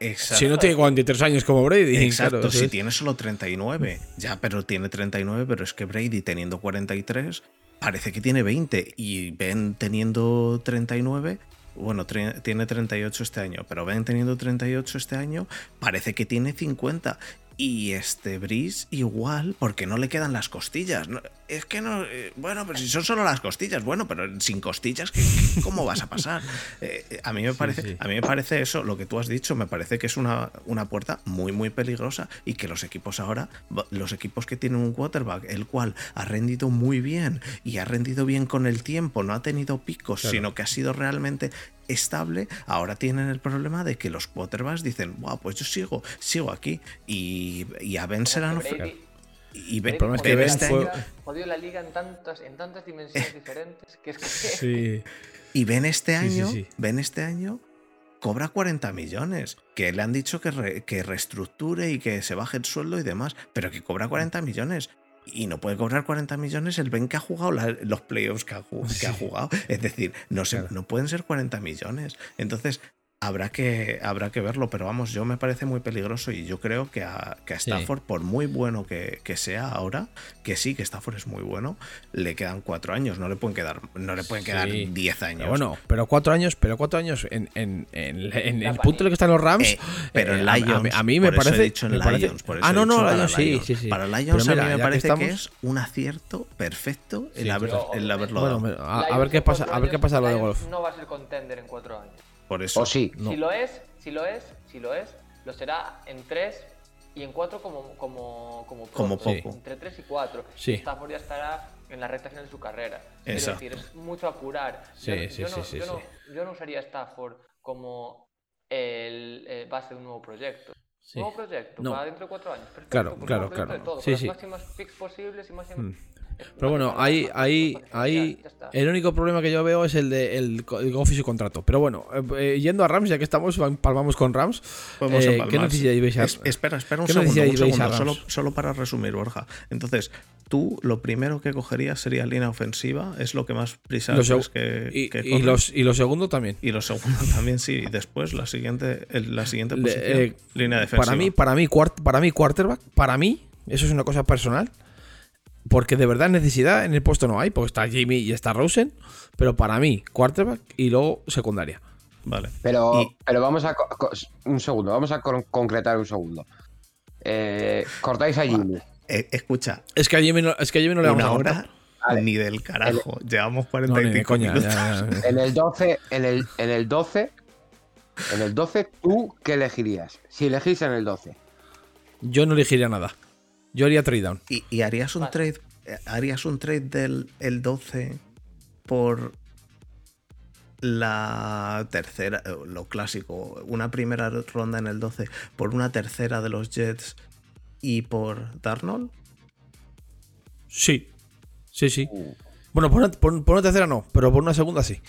Exacto. Si no tiene 43 años como Brady. Exacto, claro, si tiene solo 39. Ya, pero tiene 39, pero es que Brady teniendo 43 parece que tiene 20 y Ben teniendo 39, bueno, tiene 38 este año, pero Ben teniendo 38 este año parece que tiene 50. Y este Breeze igual, porque no le quedan las costillas. Es que no. eh, bueno, pero si son solo las costillas, bueno, pero sin costillas, ¿qué- qué- ¿cómo vas a pasar? Eh, eh, a mí me parece, sí. a mí me parece eso, lo que tú has dicho, me parece que es una, una puerta muy, muy peligrosa y que los equipos ahora, los equipos que tienen un quarterback, el cual ha rendido muy bien y ha rendido bien con el tiempo, no ha tenido picos, Claro. sino que ha sido realmente estable, ahora tienen el problema de que los quarterbacks dicen, wow, pues yo sigo, sigo aquí y, y a Ben se y Ben- problema es que la este jodió la liga en tantas, en tantas dimensiones diferentes que es que Sí. Y ven este sí, año, sí. ven este año, cobra 40 millones. Que le han dicho que, re- que reestructure y que se baje el sueldo y demás, pero que cobra 40 millones. Y no puede cobrar 40 millones el Ben que ha jugado la- los playoffs que ha, jugado. Es decir, no, se- Claro. no pueden ser 40 millones. Entonces, habrá que, habrá que verlo, pero vamos, yo me parece muy peligroso y yo creo que a, que a Sí. Stafford, por muy bueno que, que sea ahora, que sí, que Stafford es muy bueno, le quedan cuatro años, no le pueden quedar, no le pueden quedar. 10 años. Pero bueno, pero cuatro años, pero cuatro años en, en- en- el punto en el que están los Rams. Eh, pero eh, en a- a, Lions, mí- a mí me por eso he parece. dicho en me parece- Lions, por eso ah, no, no, Lions, sí, Lions. sí, sí. Para Lions mira, a mí me parece que, estamos- es un acierto perfecto el, Sí, haber- pero- el haberlo Bueno, dado. a, ver qué pasa, a ver qué pasa lo de golf. No va a ser contender en cuatro años. Por eso. O sí. No. Si lo es, si lo es, si lo es, lo será en tres y en cuatro como, como, como, Como pronto, poco. Entre tres y cuatro. Sí. Stafford ya estará en la recta final de su carrera. Es Exacto. decir, es mucho apurar. Sí, yo, sí, yo sí, no, sí, yo, sí. no, yo no usaría Stafford como el eh, base de un nuevo proyecto. Sí. Nuevo proyecto, No. para dentro de cuatro años. Perfecto, Claro, pues claro, claro. de todo, Sí, con sí. las máximas picks posibles y máximas... Mm. Pero bueno, ahí, ahí, ahí, el único problema que yo veo es el de el, el Goff y su contrato. Pero bueno, eh, eh, yendo a Rams, ya que estamos, palmamos con Rams. Eh. ¿Qué necesidad veis a Es- espera, espera un ¿Qué segundo, un segundo, solo, para resumir, Borja. Entonces, tú lo primero que cogerías sería línea ofensiva, es lo que más prisa crees que, y, que y los, y lo segundo también. Y lo segundo también sí. Y después la siguiente, el- la siguiente Le- posición, eh, línea defensiva. Para mí, para mí, cuart- para mí, quarterback, para mí, eso es una cosa personal. Porque de verdad necesidad en el puesto no hay, porque está Jimmy y está Rosen. Pero para mí, quarterback y luego secundaria. Vale. Pero, Y- pero vamos a. Un segundo, vamos a con- concretar un segundo. Eh, cortáis a Jimmy. Eh, escucha, Es que a Jimmy no, es que a Jimmy no le vamos una a hora. Vale. ni del carajo. Llevamos No, 45 ni de coña. minutos. ya, ya, ya. En el 12, en el, en el 12, en el 12, ¿tú qué elegirías? Si elegís en el 12. Yo no elegiría nada. Yo haría trade down. ¿Y, y harías un Vale. trade eh, harías un trade del el 12 por la tercera, eh, lo clásico, una primera ronda en el 12 por una tercera de los Jets y por Darnold? Sí. Sí, sí. Bueno, por una, por- por una tercera no, pero por una segunda sí.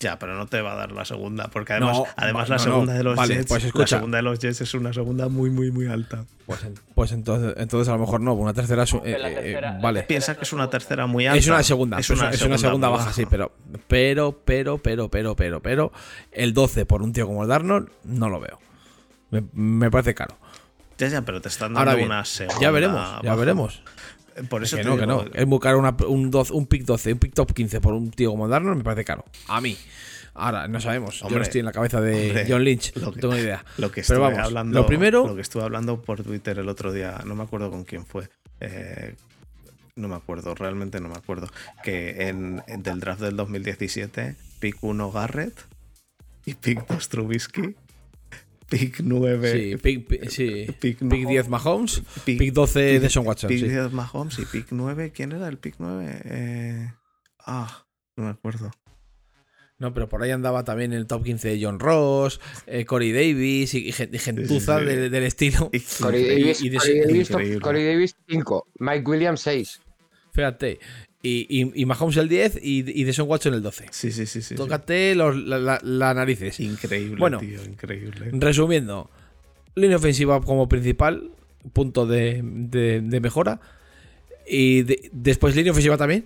Ya, pero no te va a dar la segunda, porque además, No, además va- la no. segunda de los Vale, Jets, pues la segunda de los Jets es una segunda muy muy muy alta. Pues, pues entonces, entonces a lo mejor no, una tercera es eh, eh, tercera- vale. Piensa que es una tercera muy alta. Es una segunda, Es una, es una segunda baja, sí, pero, pero, pero, pero, pero, pero, pero, el 12 por un tío como el Darnold no lo veo. Me, me parece caro. Ya, ya, pero te están dando Ahora bien, una segunda. ya veremos, ya veremos. Por eso que te no, que no. Es muy caro una- un, 12 un pick 12, un pick top 15 por un tío como Darnold me parece caro. A mí. Ahora, no sabemos. Yo Hombre, no estoy en la cabeza de hombre, John Lynch. No tengo ni idea. Lo que estuve Pero vamos, hablando, lo primero, lo que estuve hablando por Twitter el otro día, no me acuerdo con quién fue. eh, no me acuerdo, realmente no me acuerdo. Que en, en del draft del 2017, pick 1 Garrett y pick 2 Trubisky, pick 9 sí, pick, pick- sí, pick pick no- 10 Mahomes, pick- pick 12 pick- de Sean Watson. pick sí. 10 Mahomes y pick 9. ¿Quién era el pick 9? Eh, ah, no me acuerdo. No, pero por ahí andaba también el top 15 de John Ross, eh, Corey Davis y, y gen- y gentuza sí. de- del estilo. Corey. Davis, y de- Corey Davis. Corey Davis 5, Mike Williams 6. Fíjate. Y, y, y Mahomes el 10 y, y Deshaun Watson el 12. Sí, sí, sí. sí, sí. Tócate los, la, la- la narices. Increíble, Bueno. tío, increíble. Resumiendo, línea ofensiva como principal, punto de, de- de mejora. Y de- después línea ofensiva también.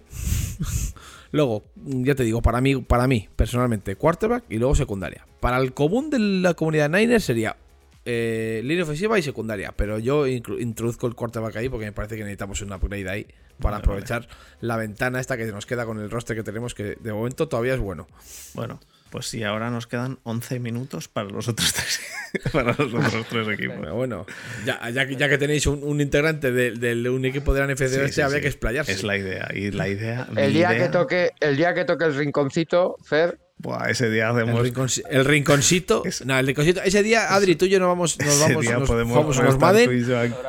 luego, ya te digo, para mí, para mí, personalmente, quarterback y luego secundaria. Para el común de la comunidad Niners sería eh, línea ofensiva y secundaria. Pero yo introduzco el quarterback ahí porque me parece que necesitamos un upgrade ahí para Vale, aprovechar la ventana esta que nos queda con el roster que tenemos, que de momento todavía es bueno. Bueno, Pues sí, ahora nos quedan 11 minutos para los otros tres, para los otros tres equipos. Pero bueno, ya, ya, que- ya que tenéis un, un integrante de, de un equipo de la NFC Sí, este, sí, habría sí. que explayarse. Es la idea. Y la idea. El día, que toque, el día que toque el rinconcito, Fer, Buah, ese día El, hacemos. el rinconcito. Es- no, el rinconcito. Ese día, Adri, tú y yo nos vamos, nos vamos, día nos podemos jugamos unos Madden.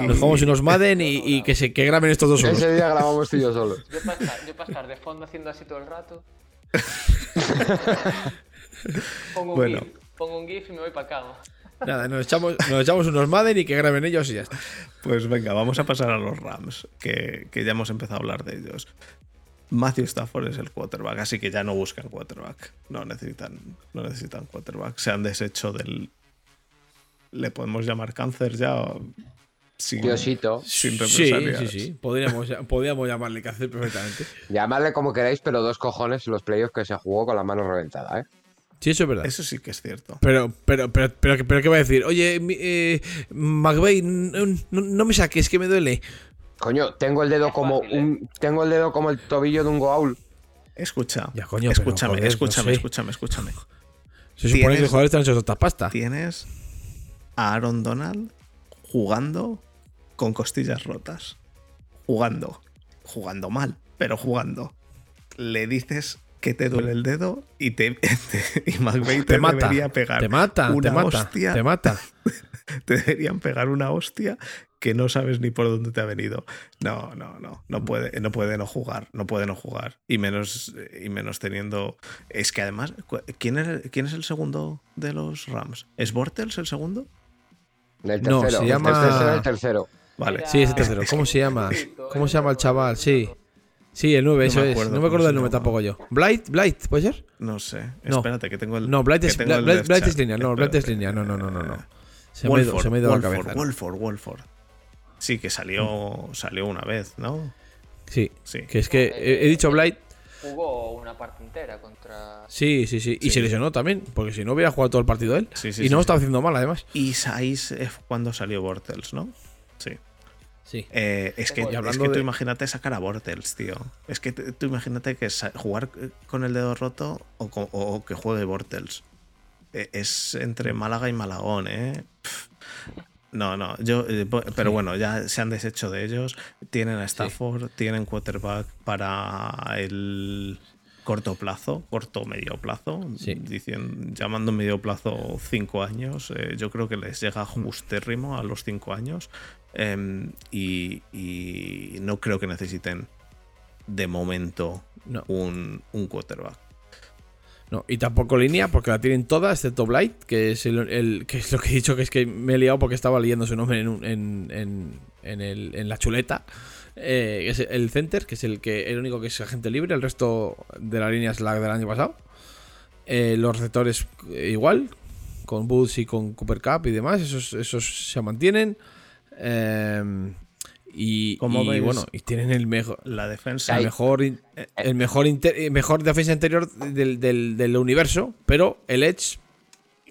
Nos jugamos unos Madden y, y que se que graben estos dos solos. ese día grabamos tú y yo solos. Yo para estar, yo pa' estar de fondo haciendo así todo el rato. pongo un Bueno. GIF, pongo un GIF y me voy para cama. Nada, nos echamos, nos echamos unos Madden y que graben ellos y ya está. Pues venga, vamos a pasar a los Rams, que, que ya hemos empezado a hablar de ellos. Matthew Stafford es el quarterback, así que ya no buscan quarterback. No necesitan, no necesitan quarterback. Se han deshecho del. Le podemos llamar cáncer ya. Sin, Diosito. sin Sí, sí, sí. Podríamos, podríamos llamarle hacer perfectamente. Llamadle como queráis, pero dos cojones los playoffs que se jugó con la mano reventada, ¿eh? Sí, eso es verdad. Eso sí que es cierto. Pero, pero, pero, pero, pero, ¿qué va a decir? Oye, eh, McVeigh, no, no- no me saques, que me duele. Coño, tengo el dedo Es como fácil, ¿eh? un. Tengo el dedo como el tobillo de un goaul. Escucha. Ya, coño, pero, escúchame, no escúchame, sé. escúchame, escúchame. Se supone que los jugadores están hechos de otra pasta. Tienes a Aaron Donald jugando con costillas rotas. Jugando. Jugando mal, pero jugando. Le dices que te duele el dedo y te, te- y McVeigh te, Te mata. debería pegar Te mata, una te mata, hostia. te mata. te deberían pegar una hostia que no sabes ni por dónde te ha venido. No, no, no, no puede, no puede no jugar, no puede no jugar. Y menos, y menos teniendo. Es que además, ¿quién es, quién es el segundo de los Rams? ¿Es Bortels el segundo? El No, tercero. se el llama- tercero, el tercero. Vale. Era- Sí, ese tercero. ¿Cómo se llama? ¿Cómo se llama el chaval? Sí. Sí, el 9, No eso me es. acuerdo No me acuerdo se del nombre tampoco yo. Blight, Blight, ¿puede ser? No sé. No. Espérate, que tengo el. No, Blight es, el Blight, es línea. No, Blight es línea. No, no, no, no. no. Se me ha ido- Wolford, se me ha ido la cabeza. ¿no? Wolford, Wolford. Sí, que salió, salió una vez, ¿no? Sí. Sí. Que es que he, he dicho Blight. Jugó una parte entera contra. Sí, sí, sí. Y Sí. se lesionó también. Porque si no hubiera jugado todo el partido él. Sí, sí, y sí, no lo sí. estaba haciendo mal, además. Y ahí es cuando salió Bortels, ¿no? Sí. Sí. Eh, es que, Y es hablando que tú de- imagínate sacar a Bortels, tío. Es que tú imagínate que jugar con el dedo roto o, que juegue Bortels. Eh, Es entre Málaga y Malagón, ¿eh? Pff. No, no, yo, eh, pero bueno, ya se han deshecho de ellos. Tienen a Stafford, tienen quarterback para el corto plazo, corto medio plazo, Sí. dicien- llamando medio plazo cinco años. eh, yo creo que les llega justérrimo a los cinco años. em, y, y no creo que necesiten de momento No. un, un quarterback. No, y tampoco línea, porque la tienen toda, excepto Blight, que es, el, que es lo que he dicho, que es que me he liado porque estaba leyendo su nombre en, un- en, en- en el- en la chuleta. Eh, es el center, que es el que el único que es agente libre, el resto de la línea es la del año pasado. Eh, los receptores eh, igual, con Boots y con Cooper Cup y demás, esos, esos se mantienen. Y, ¿Cómo y bueno, y tienen el mejor, La defensa. el mejor, el mejor, inter- eh, mejor defensa interior del, del- del universo, pero el Edge,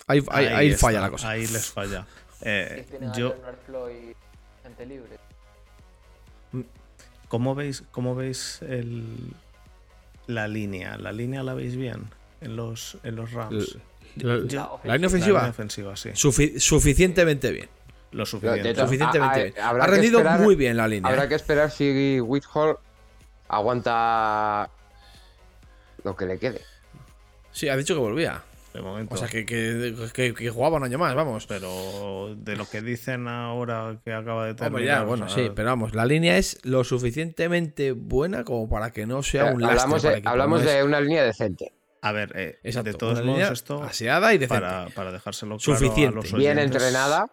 ahí, ahí- ahí está, falla la cosa. Ahí les falla. Eh, yo, libre. ¿Cómo veis, cómo veis el, la línea? ¿La línea la veis bien en los, en los Rams? La, Yo- la línea La línea ofensiva, ofensiva, sí. sufi- suficientemente bien. Lo suficiente. Suficientemente Ha que rendido esperar- muy bien la línea. Habrá ¿eh? que esperar si Whitehall aguanta lo que le quede. Sí, ha dicho que volvía. de momento. O sea, que, que, que- que jugaba un año más, vamos. Pero de lo que dicen ahora que acaba de terminar. Hombre, ya, o bueno, sea, sí, pero vamos, la línea es lo suficientemente buena como para que no sea un lastre hablamos para de, hablamos no es- de una línea decente. A ver, eh, Exacto, de todos modos, esto aseada y decente. para, para dejárselo claro Suficiente. a los Bien entrenada.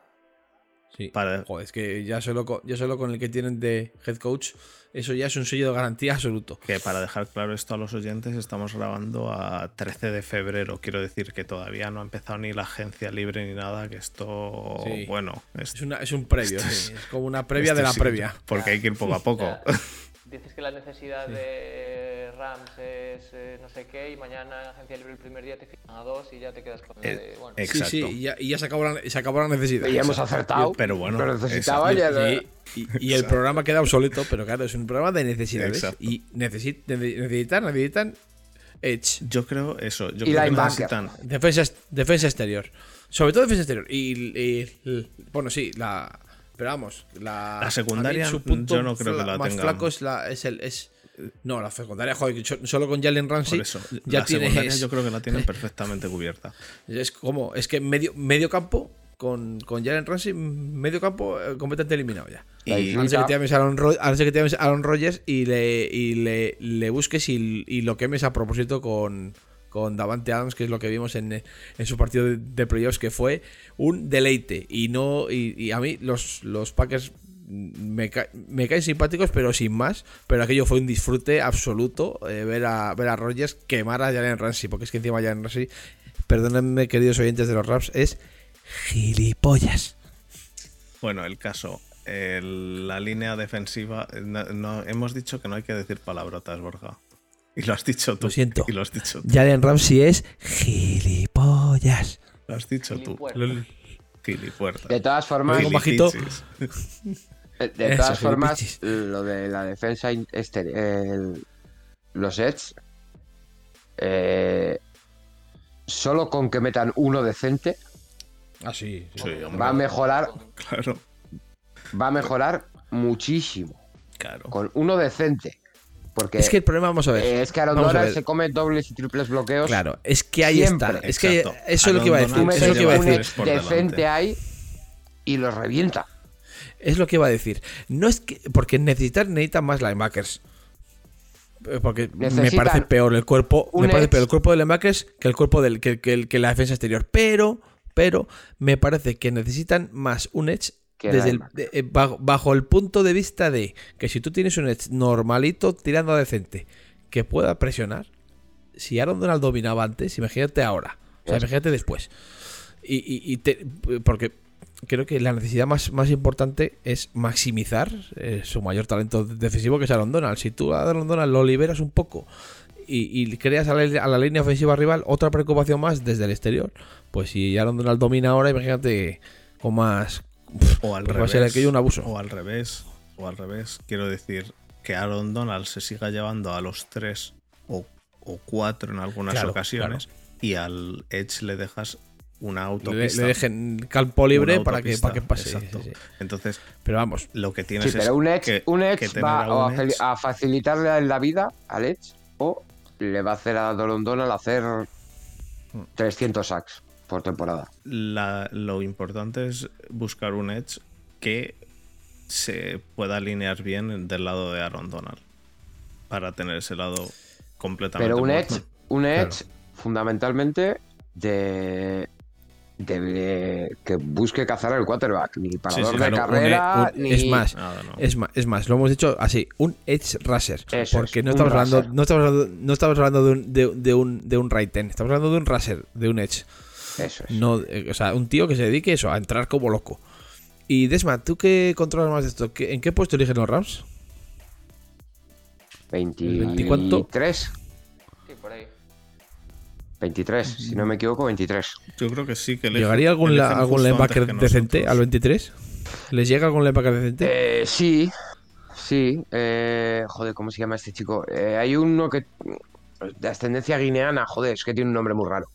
Sí. Para- Joder, es que ya solo, con, ya solo con el que tienen de head coach, eso ya es un sello de garantía absoluto. Que para dejar claro esto a los oyentes, estamos grabando a 13 de febrero. Quiero decir que todavía no ha empezado ni la agencia libre ni nada. Que esto, Sí. bueno, es, Es, una, es un previo, sí, es como una previa de la sí, previa. Porque hay que ir poco a poco. Ya, dices que la necesidad de Rams es eh, no sé qué y mañana en agencia libre el primer día te fijan a dos y ya te quedas con Eh, de, bueno, ex- Sí, Exacto. sí, y ya, y ya se, acabó la, se acabó la necesidad. Y hemos acertado. Pero bueno, Lo necesitaba exacto. ya. Y, y- y el programa queda obsoletes, pero claro, es un programa de necesidades. Exacto. Y necesit- nece- necesitan, necesitan Edge. Yo creo eso. Yo Y creo que necesitan. Defensa, defensa exterior. Sobre todo defensa exterior. Y, y- y- bueno, sí, la. Pero vamos, la, La secundaria, su punto yo no creo que la más tengan. flaco es la. Es el, es, no, la secundaria, joder, solo con Jalen Ramsey. Por eso. ya la tienes. secundaria yo creo que la tienen perfectamente cubierta. Es como. Es que medio, medio campo. Con, con Jalen Ramsey, medio campo eh, completamente eliminado ya. Y, A no ser que te llames Aaron, Ro- que te llames Aaron Rodgers y le, y le, le busques y, y lo quemes a propósito con, con Davante Adams, que es lo que vimos en, eh, su partido de, playoffs, que fue un deleite. Y no y, a mí los, los Packers me, me caen simpáticos, pero sin más. Pero aquello fue un disfrute absoluto eh, ver, a, ver a Rodgers quemar a Jalen Ramsey, porque es que encima Jalen Ramsey, perdónenme queridos oyentes de los raps, es gilipollas. bueno, el caso. la línea defensiva. no- no- hemos dicho que no hay que decir palabrotas, Borja. Y lo has dicho tú. Lo siento. Y lo has dicho tú. Jalen Ramsey es gilipollas. Lo has dicho tú. Gilipuertas. Gilipuertas. De todas formas. Eh, De Eso, todas formas, lo de la defensa el- los Edge, eh, solo con que metan uno decente, Ah, sí. Va a mejorar, Claro, va a mejorar muchísimo. claro. Con uno decente. Porque Es que el problema, vamos a ver. eh, es que Aaron Donald se come dobles y triples bloqueos. Claro, es que ahí Siempre. está. Es que Exacto. eso es lo que iba a decir. Es lo que iba a decir. decente ahí y los revienta. Es lo que iba a decir. No es que. Porque necesitar necesita más linebackers. Eh, Porque me Necesitan parece peor el cuerpo. Me parece peor el cuerpo de linebackers que el cuerpo del. que, que- que la defensa exterior. Pero. Pero me parece que necesitan más un edge desde el- linebacker. de- eh, bajo, bajo el punto de vista de que si tú tienes un edge normalito tirando a decente que pueda presionar, si Aaron Donald dominaba antes, imagínate ahora. O sea, imagínate después. Y, y- y te- porque creo que la necesidad más, más importante es maximizar eh, su mayor talento defensivo, que es Aaron Donald. Si tú a Aaron Donald lo liberas un poco y, y creas a la, a la línea ofensiva rival otra preocupación más desde el exterior, pues si Aaron Donald domina ahora, imagínate con más. O al va a revés. ser aquello un abuso. O al revés. O al revés. Quiero decir que Aaron Donald se siga llevando a los tres o, o cuatro en algunas Claro, ocasiones y al Edge le dejas una Le, autopista. le dejen campo libre para que, para que pase. exacto. sí, sí. Entonces, Pero vamos, lo que Sí, tienes es pero un Edge, que, un edge va a un Edge- facilitarle la vida al Edge o le va a hacer a Dolon Donald hacer Hmm. 300 sacks por temporada. la- lo importante es buscar un Edge que se pueda alinear bien del lado de Aaron Donald. Para tener ese lado completamente Pero un muerto. Edge, un Edge fundamentalmente de, de que busque cazar el quarterback, ni parador sí, de claro, carrera, e- un- ni... es más, Nada, no. Es más, es más, lo hemos dicho así, un edge rusher. Eso porque es, no estamos hablando, rusher. no estamos hablando, no estamos hablando de un, de, de un, de un right end, estamos hablando de un rusher, de un edge. Eso es. No, eh, o sea, un tío que se dedique eso, a entrar como loco. Y Desma, ¿tú qué controlas más de esto? ¿Qué- ¿En qué puesto eligen los Rams? 23, Sí, por ahí. 23, si no me equivoco, 23. Yo creo que sí que eligen- ¿Llegaría algún, la- algún linebacker decente al 23? ¿Les llega algún linebacker decente? Eh, sí, sí. eh, joder, ¿cómo se llama este chico? Eh, hay uno que. De ascendencia guineana, joder, es que tiene un nombre muy raro.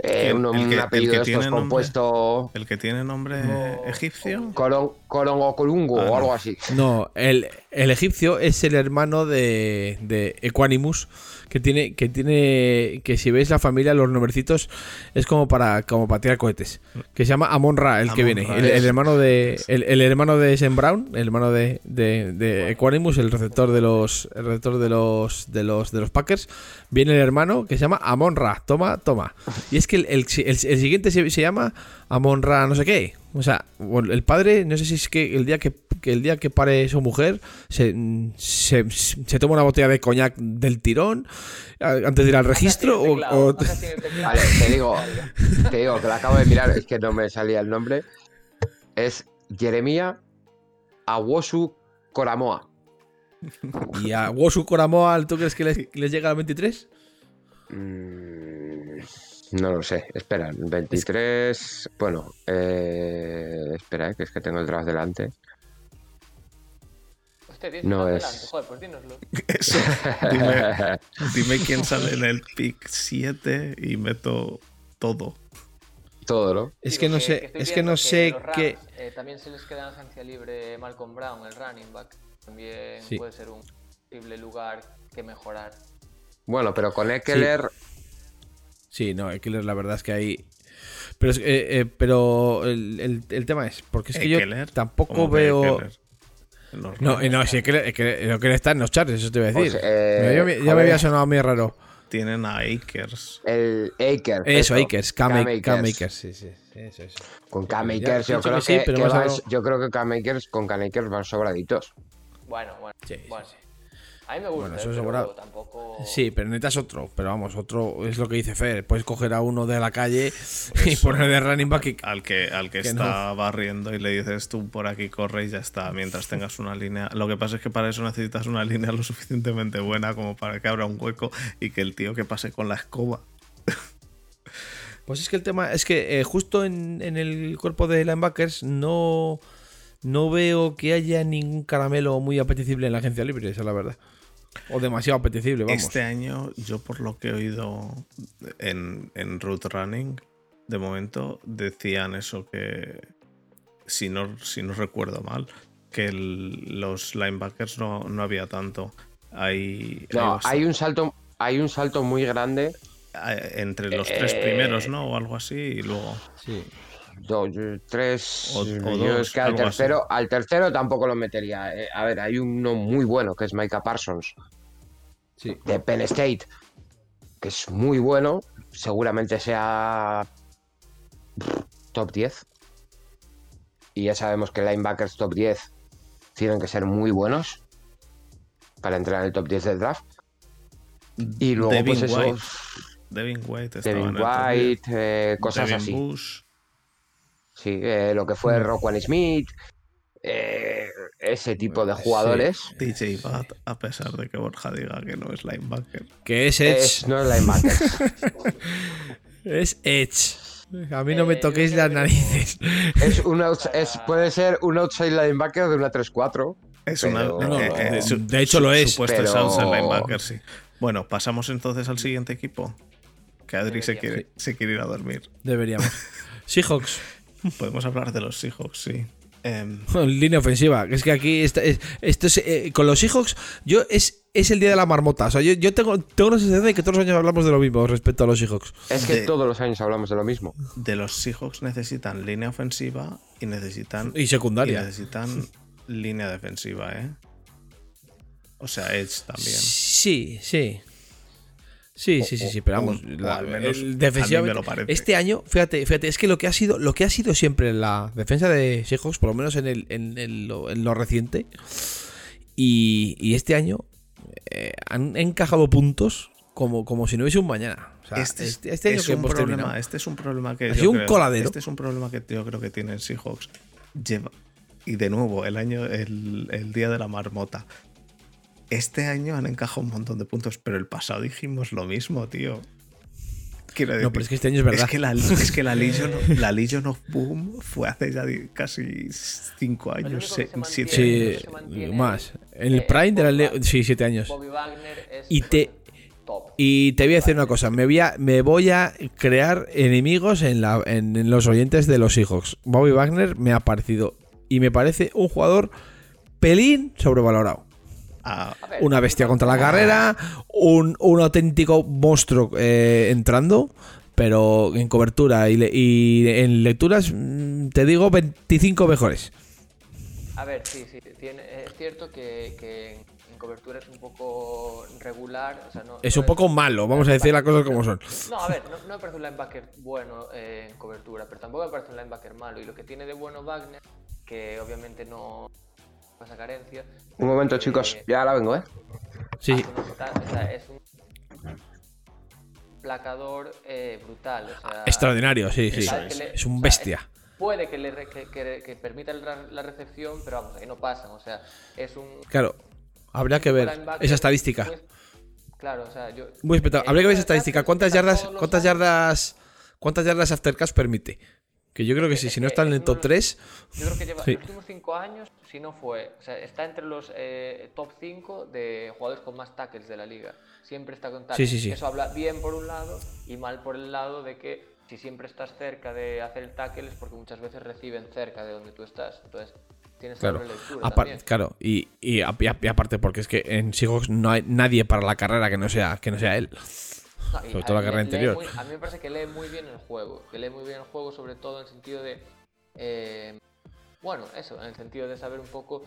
Eh, un, El un que- el apellido que de tiene nombre? compuesto. El que tiene nombre No. egipcio. Colon, Colongo Colungo Ah, o no. algo así. No, el, el egipcio es el hermano de, de Equanimus, que tiene, que tiene, que si veis la familia, los numercitos es como para, como para tirar cohetes. Que se llama Amon Ra, el que viene, el, hermano de, el, el hermano de Sam Brown, el hermano de, de, de Equanimus, el receptor de los, el receptor de los, de los, de los Packers, viene el hermano que se llama Amon Ra, toma, toma. Y es que el- el siguiente se, se llama Amon Ra, no sé qué. O sea, el padre, no sé si es que el día que, que el día que pare su mujer, se, se, se toma una botella de coñac del tirón antes de ir al registro o, o- Vale, te digo, te digo que lo acabo de mirar, es que no me salía el nombre. Es Jeremía Awosu Koramoa. y a Wosu Koramoa, ¿tú crees que les, les llega al 23? Mm, no lo sé, espera, 23. Bueno, eh, espera, eh, que es que tengo el draft delante. Hostia, tienes No es- delante. Joder, pues dínoslo. Eso. Dime, dime quién sale en el pick 7 y meto todo. Todo, ¿no? Es que no sé, es que no sé qué. eh, también se les queda en agencia libre Malcolm Brown, el running back. También Sí. puede ser un posible lugar que mejorar. Bueno, pero con Eckler, Sí, no, Eckler, la verdad es que hay. Pero, es- eh, eh, pero el, el- el tema es, porque es que yo tampoco ¿Cómo que veo. No, no, sí, Eckler, Eckler- Eckler está en los charts, eso te voy a decir. Pues, eh, ya me, había sonado mí raro. Tienen a Akers. el Aker. Eso, Akers, Cam, Cam Akers. Cam Akers. Akers, sí, sí, sí, eso, eso. Con Cam Ya, Akers, yo creo que sí, que, que yo creo que Cam Akers, con Cam Akers van sobraditos. Bueno, bueno. Sí, sí, bueno. sí. A mí me gusta, Bueno, eso eh, es pero sobrado. tampoco... Sí, pero necesitas otro. Pero vamos, otro es lo que dice Fer. Puedes coger a uno de la calle y poner de running back. y- Al que, al que, Que está barriendo y le dices tú por aquí corre y ya está, mientras tengas una línea. Lo que pasa es que para eso necesitas una línea lo suficientemente buena como para que abra un hueco y que el tío que pase con la escoba. Pues es que el tema es que eh, justo en, en el cuerpo de linebackers no, no veo que haya ningún caramelo muy apetecible en la agencia libre, esa es la verdad. O demasiado apetecible, vamos. Este año, yo por lo que he oído en, en Route Running, de momento decían eso que, si no, si no recuerdo mal, que el- los linebackers no, no había tanto. Hay, No, hay un salto, hay un salto muy grande. entre los tres Eh, primeros, ¿no? O algo así, y luego... Sí. Dos, tres. O- o yo dos, es que al así. tercero, al tercero tampoco lo metería. Eh, a ver, hay uno muy bueno que es Micah Parsons Sí. de Penn State, que es muy bueno. Seguramente sea top 10. Y ya sabemos que linebackers top 10 tienen que ser muy buenos para entrar en el top 10 del draft. Y luego, Devin pues eso, White. Devin White Devin White, eh, 10. cosas Devin así. Bush. Sí, eh, lo que fue Roquan Smith, eh, ese tipo de jugadores. DJ Watt, a pesar de que Borja diga que no es linebacker. Que es Edge. Es, no es linebacker. Es Edge. A mí no me Eh, toquéis las narices. es un outs- es, puede ser un outside linebacker de una 3-4. Es Pero- una, No, eh, no, de- hecho lo es, Supuesto es outside linebacker, sí. Bueno, pasamos entonces al siguiente equipo. Que Adri se quiere, se quiere ir a dormir. Deberíamos. Seahawks. Podemos hablar de los Seahawks, sí. Em, Línea ofensiva. que Es que aquí está- es- esto es, eh, con los Seahawks, yo es, es el día de la marmota. O sea, yo, yo tengo, tengo la sensación de que todos los años hablamos de lo mismo respecto a los Seahawks. Es que De- todos los años hablamos de lo mismo. de los Seahawks necesitan línea ofensiva y necesitan, Y y secundaria. necesitan línea defensiva, ¿eh? O sea, Edge también. Sí, sí. Sí, sí, sí, sí, pero O- vamos, o la- al menos el- defensivamente, me lo parece. este año, fíjate, fíjate, es que lo que ha sido, lo que ha sido siempre la defensa de Seahawks, por lo menos en, el, en, el- lo, en lo reciente, y, y este año eh, han encajado puntos como, como si no hubiese un mañana. O sea, este, es- este, este año es que un hemos problema, terminado. este es un problema que Ha yo sido un creo- coladero. Este es un problema que yo creo que tienen Seahawks. Lleva y de nuevo el año el, el día de la marmota. Este año han encajado un montón de puntos, pero el pasado dijimos lo mismo, tío. Quiero decir, No, pero es que este año es verdad. Es que la, es que la Legion, of- la Legion of Boom fue hace ya casi 5 El años, único que se 7 mantiene- años. Sí, se mantiene más. En el eh, prime de la Bobby Le- Wagner. Sí, siete años. Bobby Wagner es Y te- top. Y te voy a decir una cosa, me voy a, me voy a crear enemigos en, la, en, en los oyentes de los Seahawks. Bobby Wagner me ha parecido y me parece un jugador pelín sobrevalorado. A Una bestia contra la carrera, un, un auténtico monstruo eh, entrando, pero en cobertura y, le- y en lecturas, mm, te digo, 25 mejores. A ver, sí, sí. Tiene, es cierto que, que en cobertura es un poco regular. o sea, no- Es no un poco malo, vamos a decir las cosas como son. No, a ver, no, no me parece un linebacker bueno eh, en cobertura, pero tampoco me parece un linebacker malo. Y lo que tiene de bueno Wagner, que obviamente no pasa carencia. Un momento, eh, chicos. Ya la vengo, ¿eh? Sí, ta- o sea, es un placador eh, brutal. O sea, extraordinario, sí, sí. Es. Es un O sea, bestia. Puede que, le que, que- que permita la recepción, pero vamos, que no pasan. O sea, es un. Claro, habría que ver esa estadística. claro, o sea, yo. Muy espectacular. Habría que ver esa estadística. ¿Cuántas yardas, cuántas yardas, cuántas yardas after catch permite? Que yo creo que sí, si no está en el top 3, Yo creo que lleva Sí. los últimos 5 años, si no fue, o sea, está entre los eh, top 5 de jugadores con más tackles de la liga. Siempre está con tackles. sí, sí. Eso habla bien por un lado y mal por el lado de que si siempre estás cerca de hacer el tackle es porque muchas veces reciben cerca de donde tú estás. Entonces, tienes claro. lectura Apar- también. claro, y, y, a- y aparte, porque es que en Seahawks no hay nadie para la carrera que no sea, que no sea él. No, sobre todo la carrera interior. muy- a mí me parece que lee muy bien el juego. Que lee muy bien el juego, sobre todo en el sentido de. eh, bueno, eso, en el sentido de saber un poco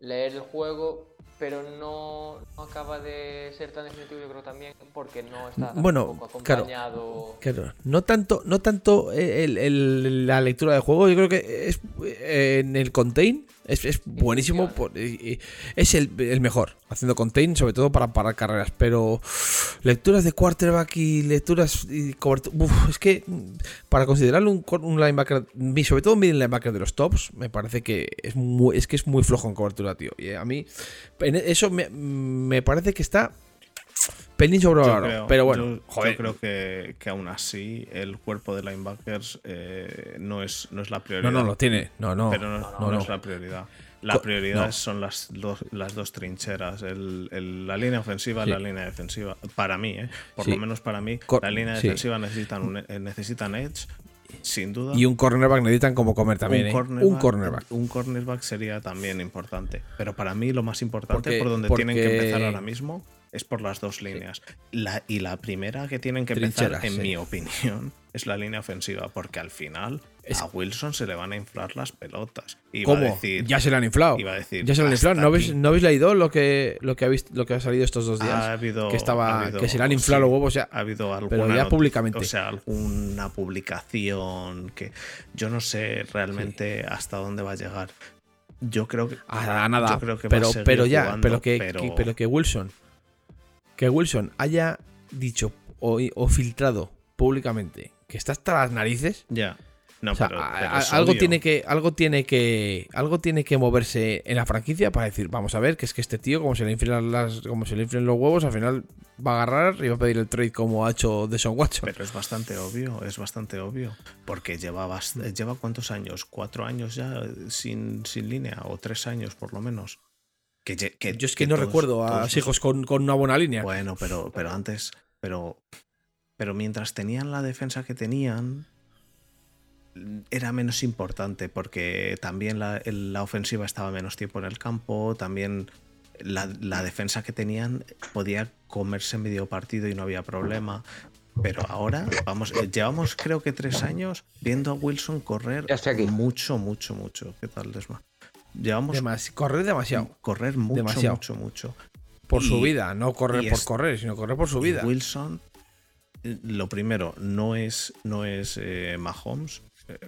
leer el juego, pero no, no acaba de ser tan definitivo, yo creo también, porque no está Bueno, tampoco claro. acompañado. Claro, no tanto, no tanto el- el- la lectura del juego, yo creo que es eh, en el contain es, es buenísimo, por- es el, el mejor, haciendo contain, sobre todo para parar carreras, pero lecturas de quarterback y lecturas y uf, es que mm, para considerarlo un, un linebacker, sobre todo un linebacker de los tops, me parece que es muy, es que es muy flojo en cobertura, tío, y a mí en eso me, me parece que está sobrevalorado, creo, pero bueno, yo- creo que, que aún así el cuerpo de linebackers eh, no, es, no es la prioridad. no, no lo tiene, no, no, pero no, no, no no. es la prioridad. La prioridad no. son las dos, las dos trincheras, el- el- la línea ofensiva y Sí. la línea defensiva. Para mí, ¿eh? por Sí. lo menos para mí, Cor- la línea sí. defensiva necesitan, un, eh, necesitan edge, sin duda. Y un cornerback necesitan como comer también, un, ¿eh? cornerback, un cornerback. un cornerback sería también importante. Pero para mí lo más importante, Porque- por donde porque- tienen que empezar ahora mismo, es por las dos líneas. La, y la primera que tienen que empezar, Trincheras, en sí. mi opinión, es la línea ofensiva. Porque al final Es- a Wilson se le van a inflar las pelotas. ¿Cómo? va a decir, ya se le han inflado. iba a decir, ya se le han inflado. ¿No habéis. ¿No habéis leído lo que, lo, que ha visto, lo que ha salido estos dos días? ha habido, que estaba ha habido- que se le han inflado sí, los huevos ya. ha habido alguna pero ya noti- públicamente. O sea, alguna publicación que yo no sé realmente hasta dónde va a llegar. Yo creo que. Ah, nada. yo creo que va a pero, pero ya, jugando, pero, que, pero- que- pero que Wilson. Que Wilson haya dicho o, o filtrado públicamente que está hasta las narices. Ya. No, o sea, pero, algo tiene que algo tiene que algo tiene que moverse en la franquicia para decir vamos a ver que es que este tío como se le inflan las como se le inflen los huevos al final va a agarrar y va a pedir el trade como ha hecho Deshaun Watson Pero es bastante obvio, es bastante obvio. Porque lleva, lleva cuántos años? ¿Cuatro años ya sin, sin línea? ¿O tres años por lo menos? Que, lle- que- yo es que, que no todos- recuerdo a los hijos con, con una buena línea Bueno, pero, pero antes, pero, pero mientras tenían la defensa que tenían, era menos importante porque también la, la ofensiva estaba menos tiempo en el campo, también la, la defensa que tenían podía comerse medio partido y no había problema. Pero ahora, vamos, eh, llevamos creo que tres años viendo a Wilson correr Ya estoy aquí. mucho, mucho, mucho. ¿Qué tal, Desma? Llevamos correr demasiado correr mucho, demasiado. mucho, mucho. por su vida no correr por correr sino correr por su vida Wilson, eh, lo primero, no es, no es eh, Mahomes, eh,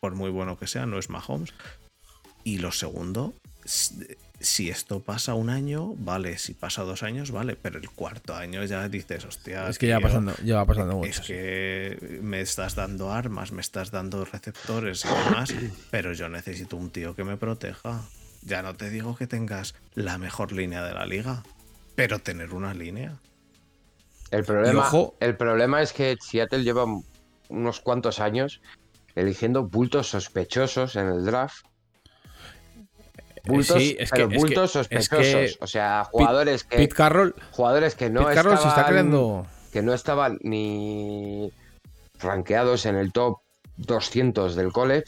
por muy bueno que sea, no es Mahomes. Y lo segundo, si esto pasa un año, vale, si pasa dos años, vale, pero el cuarto año ya dices, hostia. es que ya va pasando ya va pasando mucho Es que me estás dando armas, me estás dando receptores y demás, pero yo necesito un tío que me proteja. Ya no te digo que tengas la mejor línea de la liga, pero tener una línea. El problema, ojo- el problema es que Seattle lleva unos cuantos años eligiendo bultos sospechosos en el draft. Bultos, sí, es que- pero es que- bultos es que sospechosos. o sea, jugadores que, Pete Carroll jugadores que no Pete Carroll se está estaban- creando que no estaban ni rankeados en el top 200 del college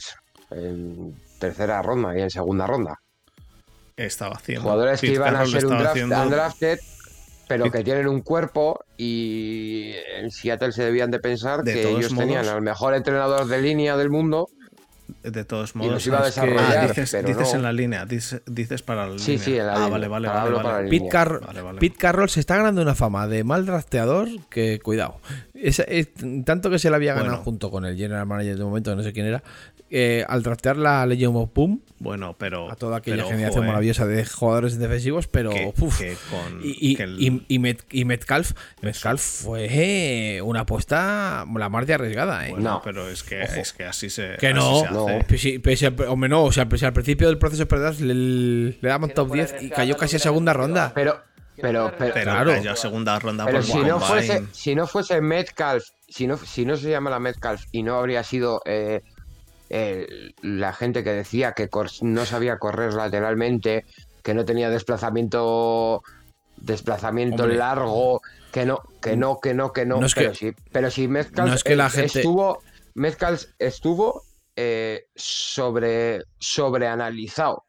en tercera ronda y en segunda ronda. Estaba haciendo. Jugadores que iban a ser un draft haciendo- undrafted, pero que tienen un cuerpo y en Seattle se debían de pensar De que ellos modos- tenían al mejor entrenador de línea del mundo. De todos modos, los iba a es que- desarrollar, Ah, dices, pero dices no. en la línea, dices, dices para la Sí, línea. sí, en la ah, línea. vale, vale, vale. vale. la Pete. Carroll- Vale, vale. Pete Carroll se está ganando una fama de mal drafteador que cuidado. Es- es- tanto que se le había ganado Bueno. junto con el general manager de momento, que no sé quién era, eh, al draftear la Legion of Boom Bueno, pero. a toda aquella pero, generación ojo, eh, maravillosa de jugadores defensivos, pero que- uf, que con- y, y, que el- y- y Met- y Metcalf, Metcalf fue eh, una apuesta la más de arriesgada, ¿eh? Bueno, No. pero es que, es que así se. Que no, se no. hace. Sí, pese al- hombre, no, o sea, pese al principio del proceso de le, le daban Si no top fuera 10 y cayó casi a segunda ronda. Pero, pero, pero, Pero Claro. cayó a segunda ronda pero por si, no fuese, si no fuese Metcalf, si no, si no se llama la Metcalf y no habría sido eh, eh, la gente que decía que no sabía correr lateralmente, que no tenía desplazamiento desplazamiento Hombre. largo, que no, que no, que no, que no. No es pero que- sí, pero si Metcalf no es que la gente- estuvo, Metcalf estuvo eh, sobre sobreanalizado.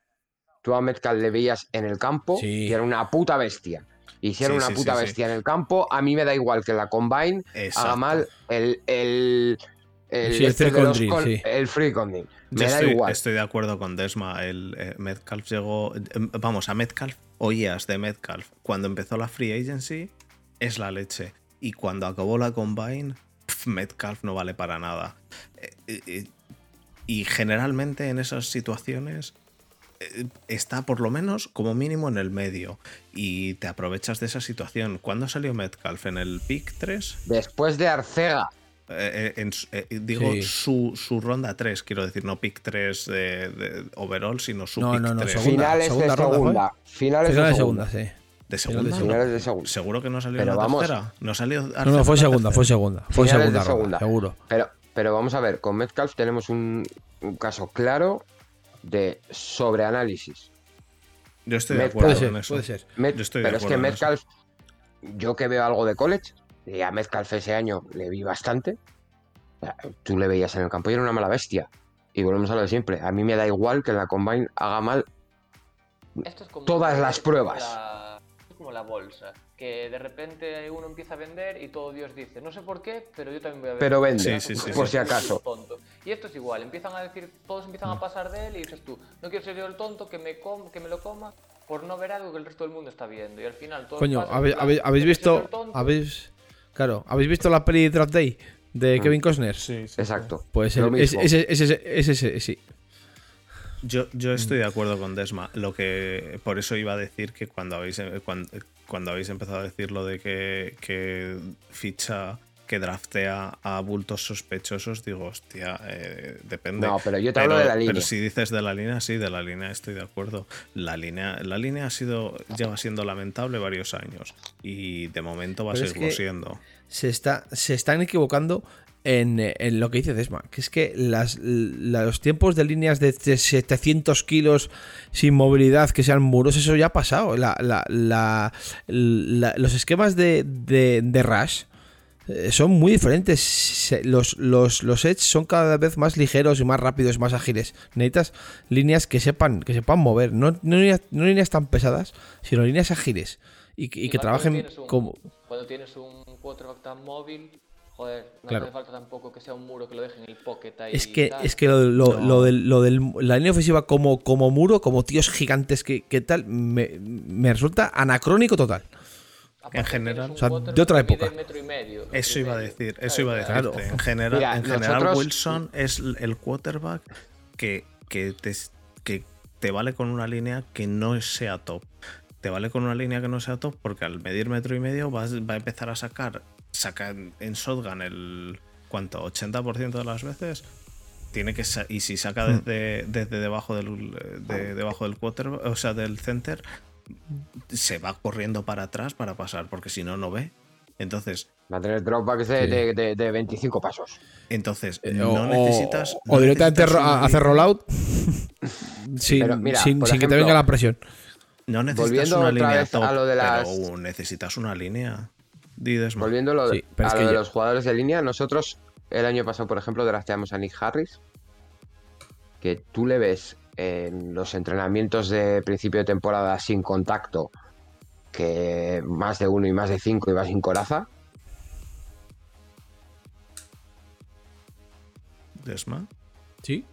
Tú a Metcalf le veías en el campo Sí. y era una puta bestia. Y si era Sí, una sí, puta bestia en el campo, a mí me da igual que la Combine haga mal el, el, el, Sí, el este free sí. el free drill. Me Yo da estoy, igual. estoy de acuerdo con Desma. El eh, Metcalf llegó. eh, Vamos, a Metcalf, oías de Metcalf. Cuando empezó la free agency, es la leche. Y cuando acabó la combine, pf, Metcalf no vale para nada. Eh, eh, y generalmente en esas situaciones está por lo menos como mínimo en el medio. Y te aprovechas de esa situación. ¿Cuándo salió Metcalf? ¿En el pick 3? Después de Arcega, Eh, eh, en eh, digo Sí. su, su ronda 3, quiero decir, no pick 3 de, de overall, sino su No, pick no, no, 3. segunda, finales segunda de ronda, segunda. Finales Final de de segunda. sí. ¿De Final de segunda? Finales de segunda. Seguro que no salió Pero en la vamos. tercera. No salió No, no, fue segunda, fue segunda. Fue Finales segunda ronda, segunda. seguro. Pero, pero vamos a ver, con Metcalf tenemos un, un caso claro de sobreanálisis. Yo estoy de acuerdo Puede ser, en eso. puede ser. Met- Yo estoy de pero es que. Metcalf, yo que veo algo de college, y a Metcalf ese año le vi bastante. Tú le veías en el campo y era una mala bestia. Y volvemos a lo de siempre. A mí me da igual que en la combine haga mal. Esto es como Todas las como pruebas. la- es como la bolsa, que de repente uno empieza a vender y todo Dios dice, no sé por qué, pero yo también voy a vender. Pero vende, Sí, sí, sí, por sí. si acaso. Tonto. Y esto es igual, empiezan a decir, todos empiezan a pasar de él y dices tú, no quiero ser yo el tonto que me, com- que me lo coma por no ver algo que el resto del mundo está viendo. Y al final todos Coño, ¿habéis, habéis- habéis "Yo quiero ser visto. el tonto". Habéis. Claro, ¿habéis visto la peli Draft Day de Mm. Kevin Costner? Sí, sí, Exacto. Pues Lo el- es- mismo. ese, ese, ese, ese- sí. Yo, yo estoy de acuerdo con Desma. Lo que por eso iba a decir que cuando habéis cuando, cuando habéis empezado a decir lo de que, que ficha que draftea a bultos sospechosos, digo, hostia, eh, depende. No, pero yo te hablo de la línea. Pero si dices de la línea, sí, de la línea estoy de acuerdo. La línea, la línea ha sido, lleva siendo lamentable varios años. Y de momento va a Pero que- siendo. se, está, se están equivocando en, en lo que dice Desma, que es que las, la- los tiempos de líneas de 700 kilos sin movilidad, que sean muros, eso ya ha pasado. La- la- la- la- los esquemas de, de, de Rush son muy diferentes. Los, los, los edge son cada vez más ligeros y más rápidos, más ágiles. Necesitas líneas que sepan, que sepan mover, no, no líneas, no líneas tan pesadas, sino líneas ágiles. Y, que- y que Igual cuando trabajen un- como... Cuando tienes un quarterback tan móvil, joder, no Claro. hace falta tampoco que sea un muro que lo deje en el pocket ahí. Es que, tal. es que lo, lo- No. lo del, lo del- la línea ofensiva como, como muro, como tíos gigantes que, que tal, me, me resulta anacrónico total. Aparte en general- O sea, de otra época. metro y medio, metro Eso iba a decir, eso iba a Claro. decirte. En general, Mira, en general nosotros- Wilson es el quarterback que, que, te, que te vale con una línea que no sea top. Te vale con una línea que no sea top porque al medir metro y medio vas- va a empezar a sacar, saca en- en shotgun el ¿cuánto? 80% de las veces. Tiene que y si saca Hmm. desde, desde debajo del de- debajo del quarterback, o sea, del center, se va corriendo para atrás para pasar, porque si no no ve. Entonces, Va a tener dropbacks de, Sí. de, de- de 25 pasos. entonces Eh, no o, necesitas o no directamente necesitas hacer rollout sin, Pero mira, sin- que te venga la presión. No necesitas Volviendo una otra línea vez top, a lo de las- pero necesitas una línea. Volviendo a lo, Sí, pero a es lo que de ya- los jugadores de línea, nosotros el año pasado, por ejemplo, drafteamos a Nick Harris, que tú le ves en los entrenamientos de principio de temporada sin contacto, que más de uno y más de cinco iba sin coraza. Desma, Sí,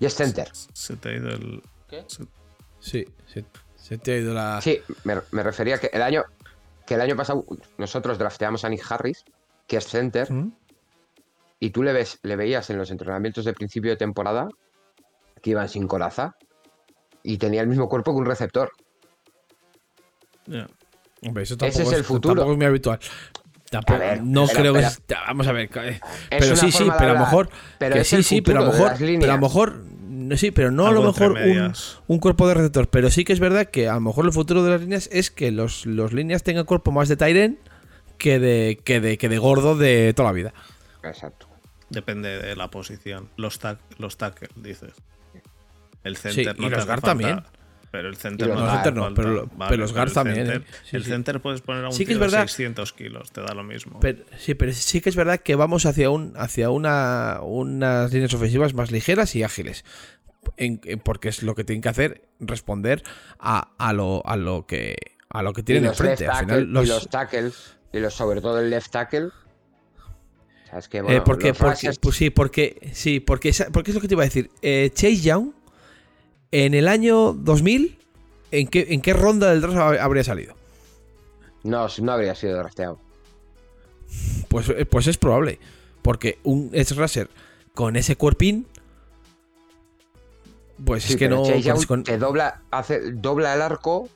Y es center. se te ha ido el. ¿Qué? se- sí, se, se te ha ido la. Sí, me, me refería que el año que el año pasado nosotros drafteamos a Nick Harris, que es center, ¿Mm? y tú le ves, le veías en los entrenamientos de principio de temporada que iban sin coraza y tenía el mismo cuerpo que un receptor. ya. Hombre, eso Ese tampoco es el futuro. Tampoco es muy habitual. Tampoco, ver, no pero- creo que. es- vamos a ver. eh, Es Pero sí, sí, pero a lo mejor. pero que sí, sí, pero a lo mejor. Pero a lo mejor. no, Sí, pero no a lo mejor un, cuerpo de receptor. Pero sí que es verdad que a lo mejor el futuro de las líneas es que los, los líneas tengan cuerpo más de Tyren que de, que de que de gordo de toda la vida. Exacto. Depende de la posición. Los, tack, los tackle, dices. El Sí, center y no te los guard también. Pero el center Y los no, falta. pero lo- pero los guard también, center- ¿eh? Sí, el sí. center puedes poner a un Sí que tío es de verdad. 600 kilos, te da lo mismo. Pero, sí, pero sí que es verdad que vamos hacia un hacia una, unas líneas ofensivas más ligeras y ágiles. En- en- porque es lo que tienen que hacer, responder a, a lo, a lo que a lo que Y tienen los enfrente. Al final, los, y los tackles, y los, sobre todo el left tackle. O sea, es que, eh, bueno, porque, los porque, rushes- pues sí, porque sí, porque, esa- porque es lo que te iba a decir. Eh, Chase Young, en el año 2000, ¿en qué, en qué ronda del draft hab- habría salido? no, no habría sido drafteado. Pues, eh, pues es probable. Porque un edge rusher con ese cuerpín. Pues Sí, es que no. Pues con- te dobla, hace, dobla el arco.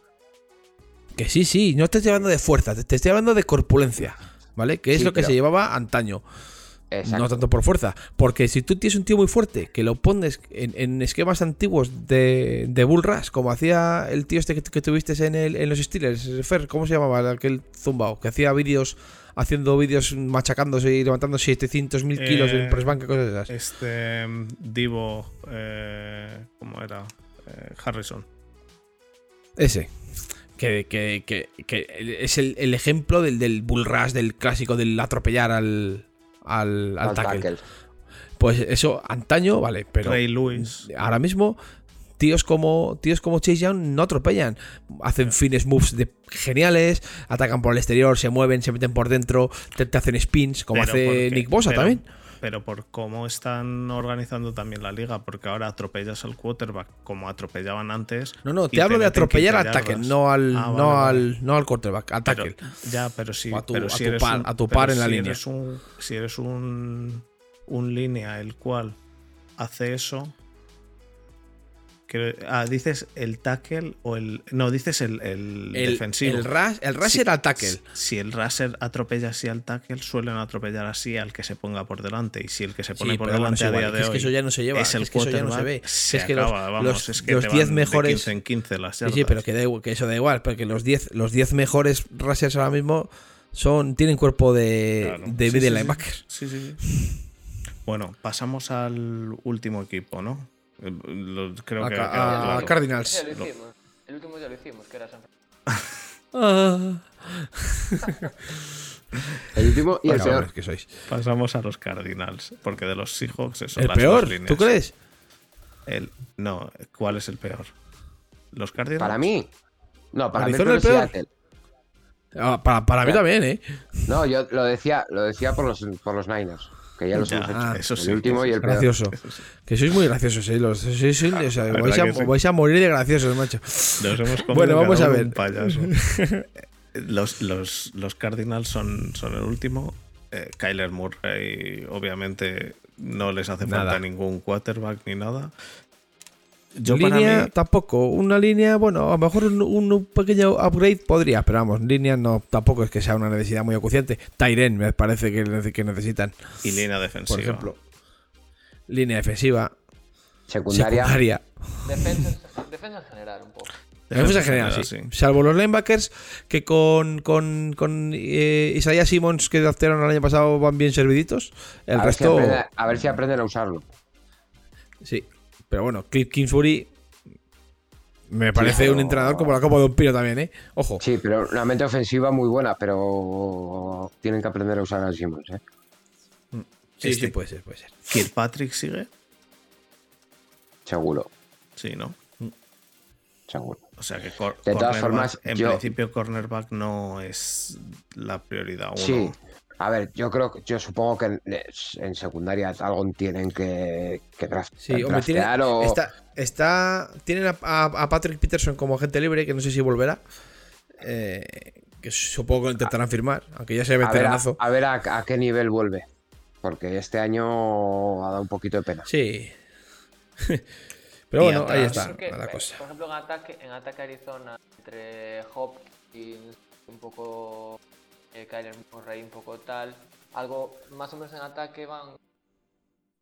Que sí, sí, no te estoy hablando de fuerza, te te estoy hablando de corpulencia. ¿Vale? Que es Sí, lo que pero- se llevaba antaño. Exacto. No tanto por fuerza. Porque si tú tienes un tío muy fuerte que lo pones en, en esquemas antiguos de, de Bull Rush, como hacía el tío este que, que tuviste en, el- en los Steelers, Fer, ¿cómo se llamaba aquel zumbao? Que hacía vídeos, haciendo vídeos machacándose y levantando 700.000 kilos Eh, en press bank y cosas de esas. Este mm, Divo, eh, ¿cómo era? Eh, Harrison. Ese. Que, que- que- que es el, el ejemplo del, del Bull Rush, del clásico del atropellar al, al, al al tackle. tackle. Pues eso, antaño, vale, pero Ray Lewis. ahora mismo tíos como tíos como Chase Young no atropellan, hacen fines moves de geniales, atacan por el exterior, se mueven, se meten por dentro, te, te hacen spins, como Pero hace porque- Nick Bosa pero- también. Pero por cómo están organizando también la liga, porque ahora atropellas al quarterback como atropellaban antes. No, no, te hablo de atropellar 15 al tackle, no al Ah, vale, no vale. al no al quarterback, al Pero- ya, pero sí. A tu- pero a si tu eres par- un- a tu par en la línea. eres un- si eres un, un línea el cual hace eso. Que- ah, dices el tackle o el. No, dices el, el El, defensivo. el rush, el rush Si- al tackle. Si, si el raser atropella así al tackle, suelen atropellar así al que se ponga por delante. Y si el que se pone Sí, por bueno, delante es a día que de es que hoy eso ya no se lleva, es el es que eso ya no se ve. se Es que los- acaba, vamos, los- es que los te 10 van mejores- de 15 en 15 las Sí, sí, pero que, da igual- que eso da igual, porque los 10 los 10 mejores rushers ahora mismo son tienen cuerpo de, Claro. de Sí, sí, linebacker. Sí, sí, sí. Bueno, pasamos al último equipo, ¿no? Eh, lo- creo A que a claro. Cardinals. lo hicimos. El último ya lo hicimos, que era San Francisco. Ah. El último y el peor. que sois. Pasamos a los Cardinals, porque de los Seahawks son El las peor, dos líneas. ¿tú crees? El, no, ¿cuál es el peor? ¿Los Cardinals? Para mí. No, para mí el Arizona peor el peor. es Seattle. Ah, para para mí también, ¿eh? No, yo lo decía, lo decía por los, por los Niners. Que ya los Ya, hemos hecho. eso el sí, último y el peor. Gracioso. Que sois muy graciosos, ¿eh? Los, sois- sois- o sea, verdad vais, a, sí. vais a morir de graciosos, macho. Nos hemos comido Bueno, vamos a ver. los, los, los Cardinals son, son el último. Eh, Kyler Murray, obviamente, no les hace Nada. falta ningún quarterback ni nada. Yo para línea mí, tampoco. Una línea, bueno, a lo mejor un, un pequeño upgrade podría, pero vamos, línea no tampoco es que sea una necesidad muy acuciante. Tyren me parece que, que necesitan, y línea defensiva. por ejemplo. Línea defensiva, Secundaria. secundaria. Defensa, defensa en general, un poco. Defensa en general, sí. Salvo los linebackers que con, con, con eh, Isaiah Simmons que draftearon el año pasado van bien serviditos. El a, ver si resto, aprende- a ver si aprenden a usarlo. sí. Pero bueno, Cliff Kingsbury me parece pero- un entrenador como la copa de un pino también, ¿eh? Ojo. Sí, pero una mente ofensiva muy buena, pero tienen que aprender a usar a Simmons, ¿eh? Sí, Este- sí, puede ser, puede ser. Kirkpatrick sigue. Seguro, Sí, ¿no? seguro. O sea que cor- De todas formas, en yo- principio cornerback no es la prioridad uno. Sí. A ver, yo creo que, yo supongo que en, en secundaria algo tienen que, que draft- Sí, hombre, tiene- o- está, está, tienen a, a- a Patrick Peterson como agente libre, que no sé si volverá. eh, que supongo que lo intentarán firmar, aunque ya sea a ver, a, veteranazo. a ver a, a qué nivel vuelve. Porque este año ha dado un poquito de pena. Sí. Pero Y bueno, atrás- ahí está Porque, la cosa. Por ejemplo, en ataque, en ataque Arizona, entre Hopkins, un poco eh, Kyler Murray, un poco tal, algo más o menos en ataque van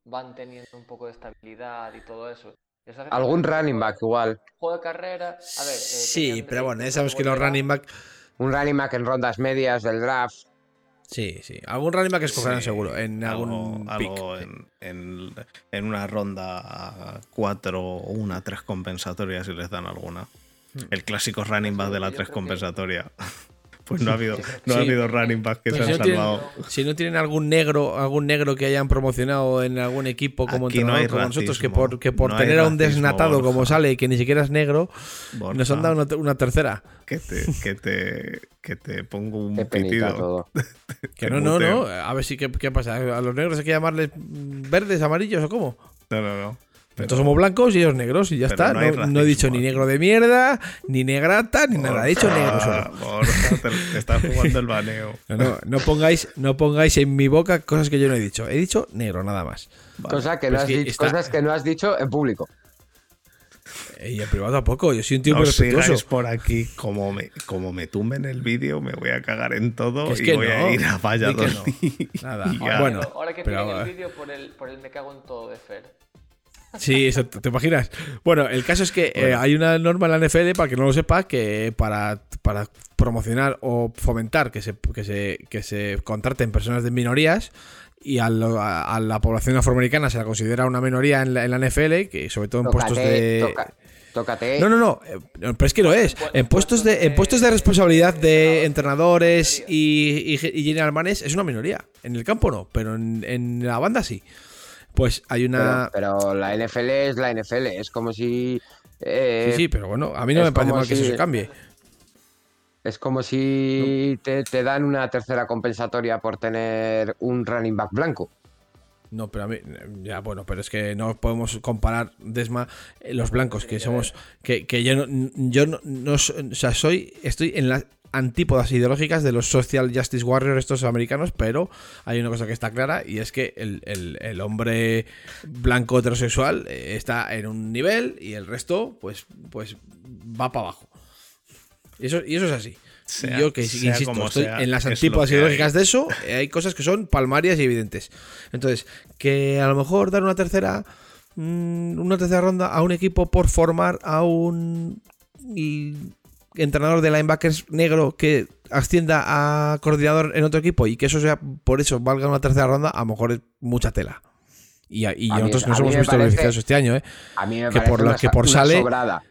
van teniendo un poco de estabilidad y todo eso. Algún running back igual. Juego de carrera, a ver. eh, Sí, pero bueno, ya sabes que los running back. Un running back en rondas medias del draft. Sí, sí. Algún running back escogerán Sí, seguro. En algún algo, pick. algo en, en- en una ronda 4 o una 3 compensatoria si les dan alguna. Hmm. El clásico running back de la Yo 3 creo que- compensatoria. Pues no ha habido, no ha habido running back que Pero se si, han no tienen, salvado. si no tienen algún negro, algún negro que hayan promocionado en algún equipo como Aquí no entrenador hay como nosotros, que por, que por no tener a un racismo, desnatado como sale y que ni siquiera es negro, Borja, nos han dado una, una tercera. que te, que te, que te pongo un pitido. Que no, no, no. A ver si qué, qué pasa. ¿A los negros hay que llamarles verdes, amarillos o cómo? No, no, no. Pero- Nosotros somos blancos y ellos negros y ya pero está. no No, hay no he dicho ni negro de mierda, ni negrata, ni nada. He dicho negro solo. Borja, te, te estás jugando el baneo. No, no, no pongáis, no pongáis en mi boca cosas que yo no he dicho. He dicho negro, nada más. Vale. Cosa que no has que dicho, está- Cosas que no has dicho en público. Y en privado tampoco. Yo soy un tío No muy respetuoso. por aquí. Como me, como me tumben el vídeo, me voy a cagar en todo Que es y voy no, a ir a Valladolid. no. Nada. Ya. Bueno, Ahora que pero, tienen el vídeo por el, por el me cago en todo de Fer. Sí, eso, ¿te imaginas? Bueno, el caso es que eh, hay una norma en la NFL, para que no lo sepa, que para, para promocionar o fomentar que se, que, se, que se contraten personas de minorías y a, lo- a- a la población afroamericana se la considera una minoría en la, en la NFL, que sobre todo en puestos de... toca- tócate. No, no, no, eh, pero es que lo es. En puestos de, en puestos de responsabilidad de entrenadores y, y, y general es una minoría. En el campo no, pero en, en la banda sí. Pues hay una... Pero, pero la NFL es la NFL. Es como si. eh, Sí, sí, pero bueno, a mí no me parece mal que eso se cambie. Es como si te, te dan una tercera compensatoria por tener un running back blanco. No, pero a mí, ya bueno, pero es que no podemos comparar Desma eh, los blancos que somos, que, que yo no, yo no, no o sea, soy, estoy en las antípodas ideológicas de los social justice warriors estos americanos, pero hay una cosa que está clara y es que el, el- el hombre blanco heterosexual eh, está en un nivel y el resto, pues, pues va para abajo. Y eso, y eso es así. Sea- yo que sea insisto, como estoy sea, en las antípodas ideológicas de eso, eh, hay cosas que son palmarias y evidentes. Entonces, que a lo mejor dar una tercera mm, una tercera ronda a un equipo por formar a un y- entrenador de linebackers negro que ascienda a coordinador en otro equipo y que eso sea por eso valga una tercera ronda, a lo mejor es mucha tela. Y, mí- nosotros a nos mí hemos visto beneficiados este año, ¿eh? A mí me Que parece por una, que por una sale- sobrada.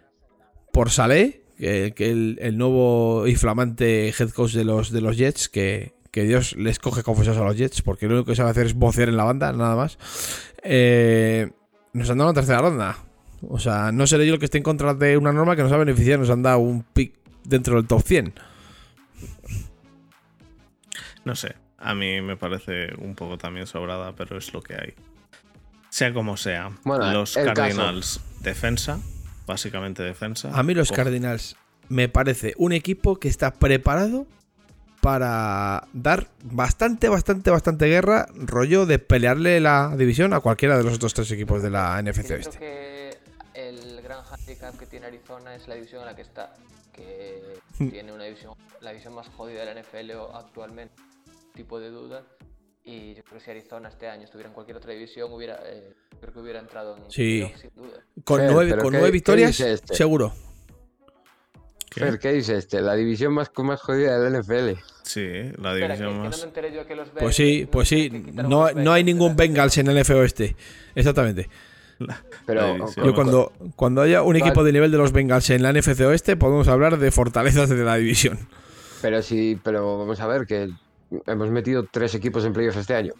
por Saleh, que, que el, el nuevo y flamante head coach de los, de los Jets, que, que Dios les coge confesados a los Jets, porque lo único que sabe hacer es vocear en la banda, nada más. Eh, nos han dado una tercera ronda. O sea, no seré yo el que esté en contra de una norma que nos ha beneficiado, nos han dado un pick dentro del top 100. No sé, a mí me parece un poco también sobrada, pero es lo que hay. Sea como sea, Bueno, los caso. Cardinals defensa, básicamente defensa. A mí los Coge- Cardinals me parece un equipo que está preparado para dar bastante, bastante, bastante guerra, rollo de pelearle la división a cualquiera de los otros tres equipos de la NFC Oeste. Handicap que tiene Arizona es la división en la que está, que Hmm. tiene una división, la división más jodida de la NFL actualmente, tipo de duda. Y yo creo que si Arizona este año estuviera en cualquier otra división, hubiera, eh, creo que hubiera entrado en Sí. playoff, sin duda. Con Fer, nueve, con ¿qué- nueve victorias, este? seguro. ¿Qué? Fer, ¿qué dice este? La división más, más jodida del NFL. Sí, la Espera, que, división que no más. me yo que los Pues sí, no pues sí. No, los no hay ningún de la Bengals en el F Oeste. Exactamente. Pero Yo cuando, cuando haya un equipo de nivel de los Bengals en la NFC Oeste, podemos hablar de fortalezas de la división. Pero sí, pero vamos a ver que hemos metido tres equipos en playoffs este año.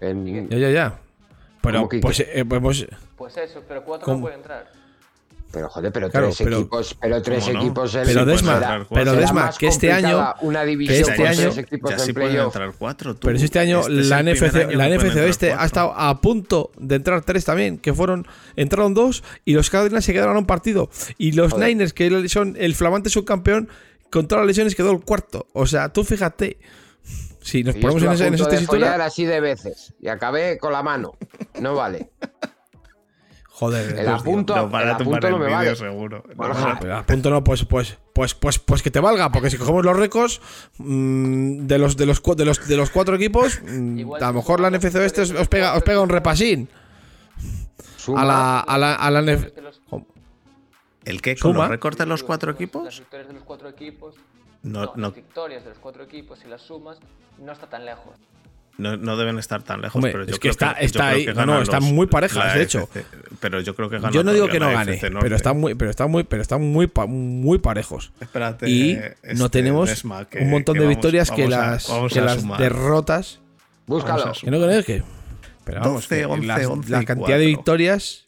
En- Ya, ya, ya. Pero ¿Cómo que pues, eh, pues, Pues eso, pero cuatro ¿Cómo? no pueden entrar. Pero joder, pero Claro, tres pero- equipos, pero tres equipos en Pero Desma, pero. Desma, que este año- una división este año- tres equipos ya en sí pueden entrar cuatro. tú. Pero si este año Este es la NFC, año la NFC Oeste ha estado a punto de entrar tres también, que fueron, entraron dos y los Cardinals se quedaron a un partido. Y los Joder. Niners, que son el flamante subcampeón, con todas las lesiones quedó el cuarto. O sea, tú fíjate. Si nos ponemos en esa, en esa de así de veces y acabé con la mano. No vale. Joder. El apunto, No, para el tumbar apunto el no me vídeo vale. seguro. No, Borja, para- Pero a punto no, pues, pues, pues, pues, pues que te valga, porque si cogemos los récords mm, de los de los de los de los cuatro equipos, mm, Igual a lo mejor la NFC Oeste os, os pega, os pega un repasín Suma, a la a la a la NF ¿El qué? ¿Con Suma. los récords de los cuatro equipos? Las victorias de los cuatro equipos No, No, no, las victorias de los cuatro equipos, si las sumas, no está tan lejos. No, no deben estar tan lejos, Hombre, pero yo es que creo está- yo está creo ahí- que no, están muy parejas, de hecho. FC, pero yo creo que gana Yo no digo que no gane, pero están muy, pero están muy, pero están muy, muy parejos. Espérate, Y este, no tenemos Desma, que- un montón que de vamos- victorias que a- las, que las derrotas. Búscalo. Que no crees que. Pero vamos, 12, que 11, las- 11 la cantidad de 4. victorias.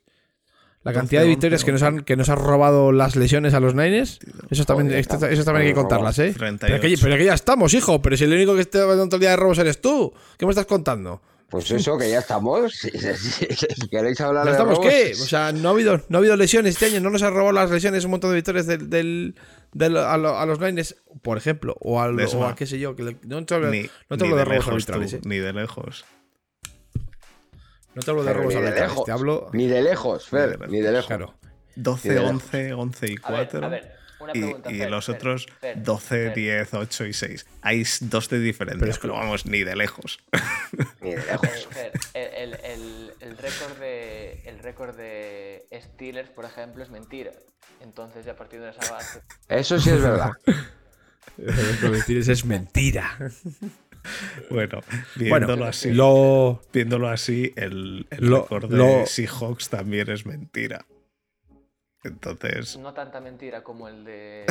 La 12, cantidad de victorias 11, que nos han que nos han robado las lesiones a los Niners. Eso también, eso también hay que contarlas, ¿eh? 38. Pero que, pero que ya estamos, hijo. Pero si el único que está dando todo el día de robos eres tú. ¿Qué me estás contando? Pues eso, que ya estamos. Si, queréis hablar ¿Ya de estamos robos, qué? O sea, no ha habido, no ha habido lesiones este año. No nos han robado las lesiones un montón de victorias del, del- del- a, lo- a los Niners, por ejemplo. O, al- o a qué sé yo. Que le- no te hablo, Ni, no te hablo de de robos lejos, arbitrales, tú, ¿eh? ni de lejos. No te hablo de pero robos ni de arbitrales. lejos. Te hablo. Ni de lejos, Fer, Ni de ni de lejos. Claro. 12, Ni de lejos. 11, 11 y A ver, 4. a ver, una y, pregunta, y Fer, los Fer, otros Fer, 12, Fer. 10, 8 y 6. Hay dos de diferencia, Pero pero, es que- vamos, ni de lejos. Ni de Eh, lejos. Fer, el, el, el, el récord de el récord de Steelers, por ejemplo, es mentira. Entonces, ya partiendo de esa base, Eso sí es verdad. Lo que tienes es mentira. bueno, Bueno, viéndolo así, lo. viéndolo así, el, el Lo- récord de lo- Seahawks también es mentira. Entonces, no tanta mentira como el de.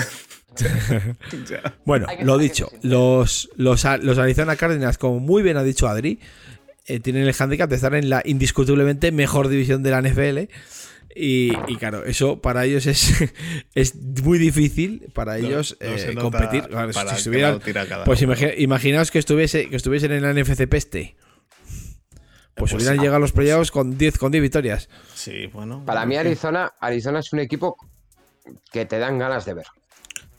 ya. Bueno, lo dicho, los, los, los Arizona Cardinals, como muy bien ha dicho Adri, eh, tienen el handicap de estar en la indiscutiblemente mejor división de la NFL. Y, y claro, eso para ellos es, es muy difícil para No- ellos no eh, competir. Claro, para si estuvieran- pues uno. imagi- imaginaos que, estuviese, que estuviesen en la NFC Peste. Pues, Pues hubieran sí. llegado a los playoffs con 10 con 10 victorias. Sí, bueno. Para mí. Arizona, Arizona es un equipo que te dan ganas de ver.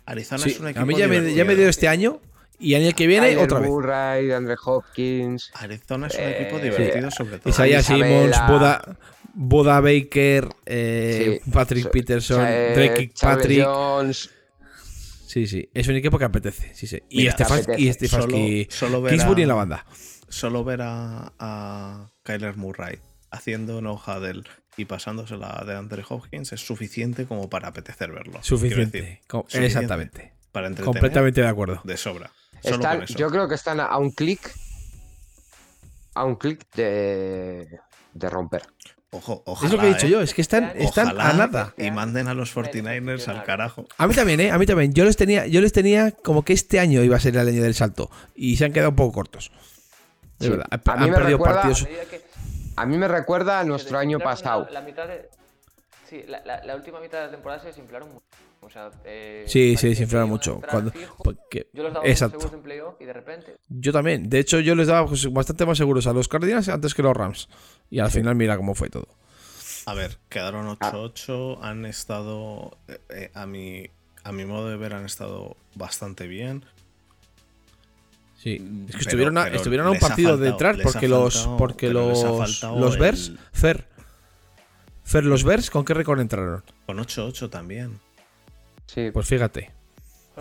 Arizona Sí, es un equipo a mí ya me, ya me divertido. dio este año y año que viene Kyler otra vez. Murray, Andre Hopkins. Arizona es un Eh, equipo divertido, sobre todo. Isaiah Isabela. Simmons, Boda, Boda Baker, eh, Sí. Patrick So- Peterson, Cha- Drake Patrick. Jones. Sí, sí, es un equipo que apetece. Sí, sí. Y Stefanski, y. Stefanski Solo- solo en la banda. Solo ver a, a Kyler Murray haciendo no Huddle y pasándosela de Andre Hopkins es suficiente como para apetecer verlo. Suficiente. decir, Co- suficiente Exactamente. Para entretener Completamente de acuerdo. de sobra. Solo Están- con eso. yo creo que están a, a un clic. A un clic de, de romper. Ojo, ojalá, Es lo que he dicho ¿eh? yo, es que están, están Ojalá a nada. Y manden a los 49ers al carajo. A mí también, ¿eh? A mí también. Yo les tenía, yo les tenía como que este año iba a ser el año del salto. Y se han quedado un poco cortos. De Sí. verdad. Han, A mí han me perdido recuerda- a partidos. medida que- A mí me recuerda a nuestro año pasado. La, la mitad de. Sí, la, la, la última mitad de la temporada se desinflaron mucho. O sea, eh, Sí, se que iban a mucho. entrar Cuando, fijo. porque- Yo los daba exacto. seguros en playoff y de repente. Yo también. De hecho, yo les daba pues, bastante más seguros a los Cardinals antes que los Rams. Y al final, mira cómo fue todo. A ver, quedaron Ah. 8-8, han estado, eh, eh, a, mi, a mi modo de ver, han estado bastante bien. Sí. Es que Pero- estuvieron a, estuvieron a un partido de faltado- entrar les ha porque los, faltado- porque los, faltado los el- Bears, Fer, Fer, los Bears, ¿con qué récord entraron? Con 8-8 también. Sí. Pues fíjate,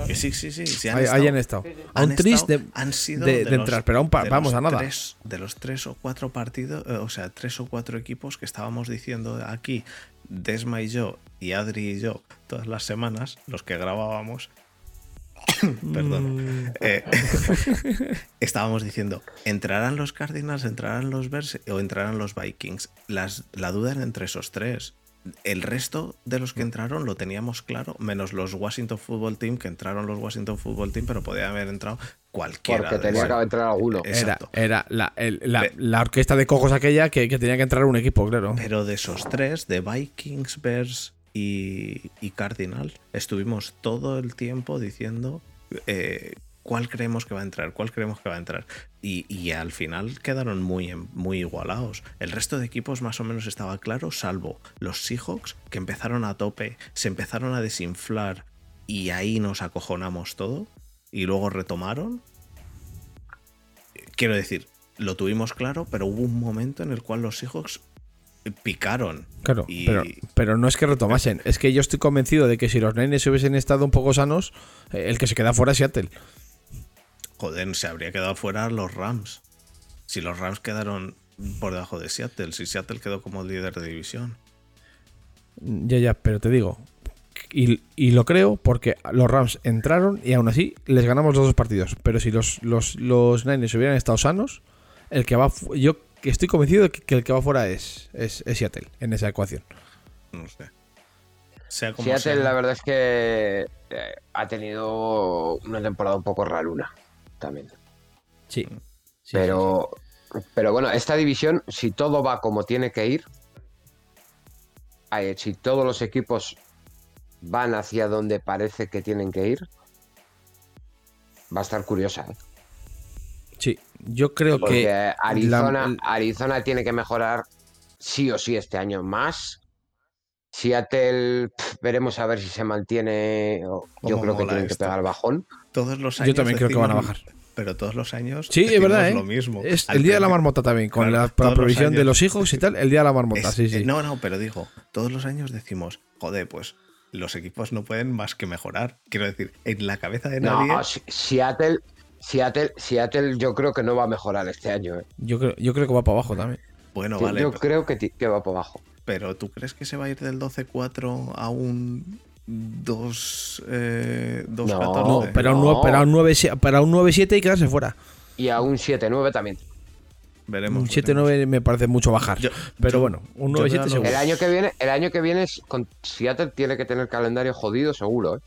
Que sí, sí, sí. sí han ahí, estado- estado. A un han tris estado- de, han sido de- de los- entrar, pero aún pa- de vamos los a nada. tres- de los tres o cuatro partidos, eh, o sea, tres o cuatro equipos que estábamos diciendo aquí, Desma y yo, y Adri y yo, todas las semanas, los que grabábamos, perdón, Mm. eh, estábamos diciendo, ¿entrarán los Cardinals, entrarán los Bears o entrarán los Vikings? Las, la duda era entre esos tres. El resto de los que entraron lo teníamos claro, menos los Washington Football Team, que entraron los Washington Football Team, pero podía haber entrado cualquiera. Porque tenía que entrar alguno. Eh, Era, exacto. era la, el- la- la orquesta de cojos aquella que, que tenía que entrar un equipo, claro. Pero de esos tres, de Vikings, Bears y, y Cardinal, estuvimos todo el tiempo diciendo eh, cuál creemos que va a entrar, cuál creemos que va a entrar. Y, y al final quedaron muy, muy igualados. El resto de equipos más o menos estaba claro, salvo los Seahawks, que empezaron a tope, se empezaron a desinflar y ahí nos acojonamos todo. Y luego retomaron. Quiero decir, lo tuvimos claro, pero hubo un momento en el cual los Seahawks picaron. Claro, Y- pero, pero no es que retomasen. Es que yo estoy convencido de que si los Niners hubiesen estado un poco sanos, eh, el que se queda fuera es Seattle. Joder, se habría quedado fuera los Rams. Si los Rams quedaron por debajo de Seattle, si Seattle quedó como líder de división. Ya, ya, pero te digo y, y lo creo porque los Rams entraron y aún así les ganamos los dos partidos. Pero si los, los, los Niners hubieran estado sanos, el que va. Yo que estoy convencido de que, que el que va fuera es, es, es Seattle en esa ecuación. No sé. Sea como Seattle, sea. la verdad es que eh, ha tenido una temporada un poco raruna también. Sí. pero, pero bueno, esta división, si todo va como tiene que ir, eh, si todos los equipos van hacia donde parece que tienen que ir, va a estar curiosa. ¿eh? Sí, yo creo Porque que. Arizona, la- Arizona tiene que mejorar sí o sí este año más. Seattle, veremos a ver si se mantiene. Yo ¿Cómo creo que tienen que pegar el bajón. Todos los años. Yo también creo que van a bajar. Pero todos los años. Sí, es verdad, ¿eh? lo mismo. Es el día de la marmota también, con Claro, la, provisión de los hijos y tal, el día de la marmota, Es- sí, sí. eh, No, no, pero digo, todos los años decimos, joder, pues los equipos no pueden más que mejorar. Quiero decir, en la cabeza de nadie. No, Seattle, Seattle, Seattle, yo creo que no va a mejorar este año. ¿eh? Yo, creo, yo creo que va para abajo también. bueno, vale. yo creo que, va por abajo. Pero ¿tú crees que se va a ir del 12-4 a un 2 eh, 2-14? No, pero a un, No. nue- pero a un 9 para un 9-7 y quedarse fuera. Y a un 7-9 también. veremos. Un veremos. 7-9 me parece mucho bajar. Yo- pero yo- bueno, un yo 9-7 veo a seguro. El año que viene, el año que viene es con Seattle tiene que tener calendario jodido seguro, ¿eh?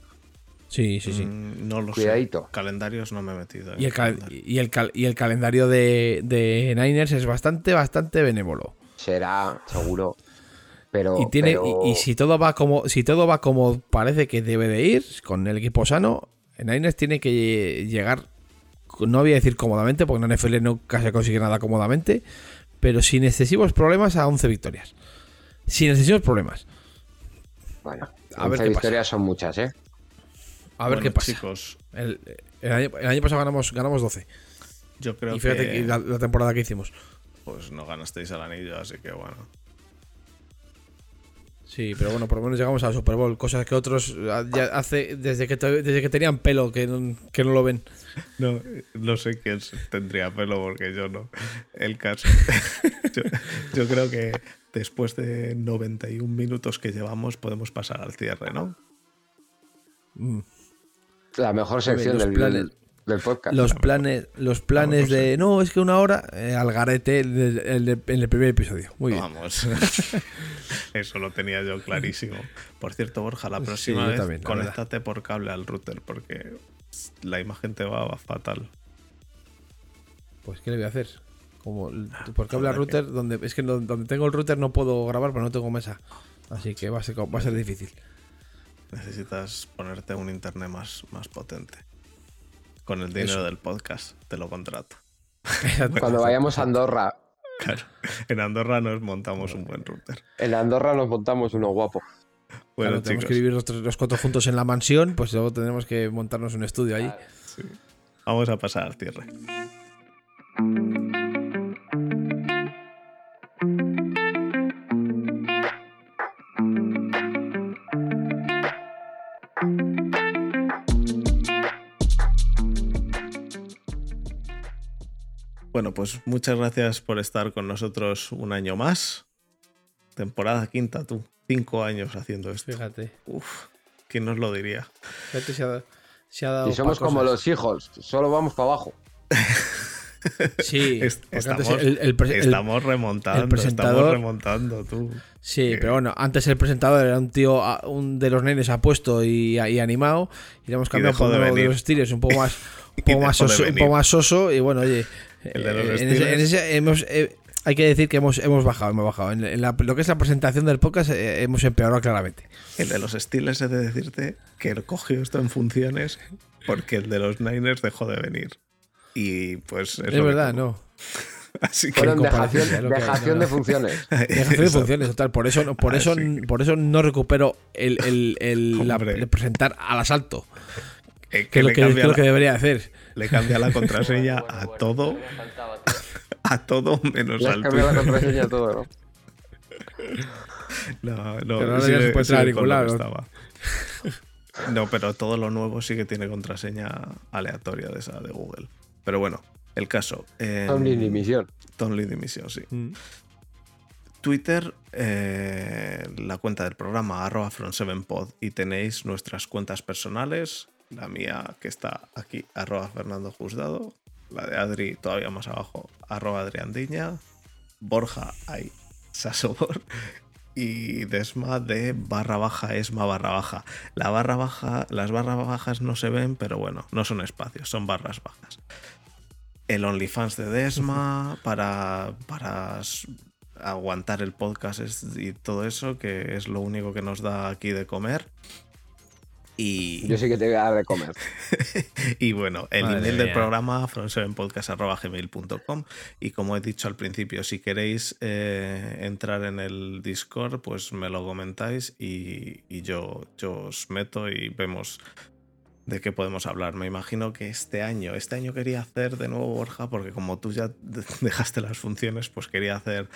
Sí, sí, sí. Mm, no lo Cuidadito. sé. Calendarios no me he metido. en Y el, cal- calendario. y, el cal- y el calendario de, de Niners es bastante, bastante benévolo. Será, seguro. Pero, Y tiene, pero- y, y si todo va como, si todo va como parece que debe de ir, con el equipo sano, Niners tiene que llegar, no voy a decir cómodamente, porque en la NFL nunca se consigue nada cómodamente, pero sin excesivos problemas a 11 victorias. Sin excesivos problemas. bueno, a ver 11 qué pasa. victorias son muchas, ¿eh? A ver Bueno, qué pasa. Chicos, El, el año, el año pasado ganamos, ganamos 12. yo creo y fíjate que, que la, la temporada que hicimos. pues no ganasteis el anillo, así que bueno. Sí, pero bueno, por lo menos llegamos al Super Bowl, cosas que otros ah, ya hace desde que desde que tenían pelo que no, que no lo ven. No, no sé quién tendría pelo porque yo no. El caso. yo, yo creo que después de 91 minutos que llevamos podemos pasar al cierre, ¿no? Mm. La mejor sección del, planes- del podcast. Los planes, los planes Vamos, de no, es que una hora eh, al garete el el en el primer episodio. Muy bien. Vamos. Eso lo tenía yo clarísimo. Por cierto, Borja, la próxima vez también, la conéctate por cable al router porque la imagen te va fatal. Pues qué le voy a hacer. Como porque habla Habrá que- router donde es que donde tengo el router no puedo grabar, pero no tengo mesa. Así que va a ser va a ser difícil. Necesitas ponerte un internet más, más potente. Con el dinero Eso. del podcast, te lo contrato. Cuando vayamos a Andorra, Claro. En Andorra nos montamos un buen router. en Andorra nos montamos uno guapo. Bueno, Claro, tenemos que vivir los, tres- los cuatro juntos en la mansión, pues luego tendremos que montarnos un estudio ahí. sí. vamos a pasar al Bueno, pues muchas gracias por estar con nosotros un año más. Temporada quinta, tú. Cinco años haciendo esto. Fíjate. Uf, ¿quién nos lo diría? Fíjate, se ha, se ha dado Y somos como los hijos, solo vamos para abajo. Sí, estamos, el- el estamos remontando, el presentador- estamos remontando, tú. Sí, pero bueno, antes el presentador era un tío, un de los nenes apuesto y, y animado. Y le hemos cambiado por de de, los Steelers un poco más, un poco más, de soso, un poco más soso. Y bueno, oye, El de los eh, en ese- en ese hemos, eh, hay que decir que hemos, hemos bajado, hemos bajado. En, en la- lo que es la presentación del podcast eh, hemos empeorado claramente. El de los Steelers he de decirte que él cogió esto en funciones porque el de los Niners dejó de venir. Y pues es, Es, que verdad, no. Así que Fueron dejación, hay, dejación no, de funciones. Dejación de funciones, total. Por eso, no- por eso, por eso no recupero el, el- el- la- el presentar al asalto. Eh, Que es lo que, cambia es lo la- que debería hacer. le cambia la contraseña Bueno, a bueno, todo, faltaba, a todo menos Le al cambiado la Twitter. contraseña a todo, ¿no? No, no, Pero ahora ya sigue- se puede entrar a sigue ningún con lo que lado. estaba. No, pero todo lo nuevo sí que tiene contraseña aleatoria de esa de Google. Pero bueno, el caso. eh, Omni dimisión. Tomlin dimisión, sí. Mm. Twitter, eh, la cuenta del programa arroba from7pod y tenéis nuestras cuentas personales, la mía que está aquí, arroba Fernando Juzgado, la de Adri todavía más abajo, arroba Adriandiña, Borja hay Sasobor y Desma de barra baja esma barra baja. La barra baja, las barras bajas no se ven, pero bueno, no son espacios, son barras bajas. El OnlyFans de Desma para, para aguantar el podcast y todo eso, que es lo único que nos da aquí de comer. Y, Yo sí que te voy a dar de comer. y bueno, el Madre email del programa from7podcast.gmail.com y como he dicho al principio, si queréis eh, entrar en el Discord, pues me lo comentáis y, y yo, yo os meto y vemos de qué podemos hablar. Me imagino que este año, este año quería hacer de nuevo Borja, porque como tú ya de- dejaste las funciones, pues quería hacer,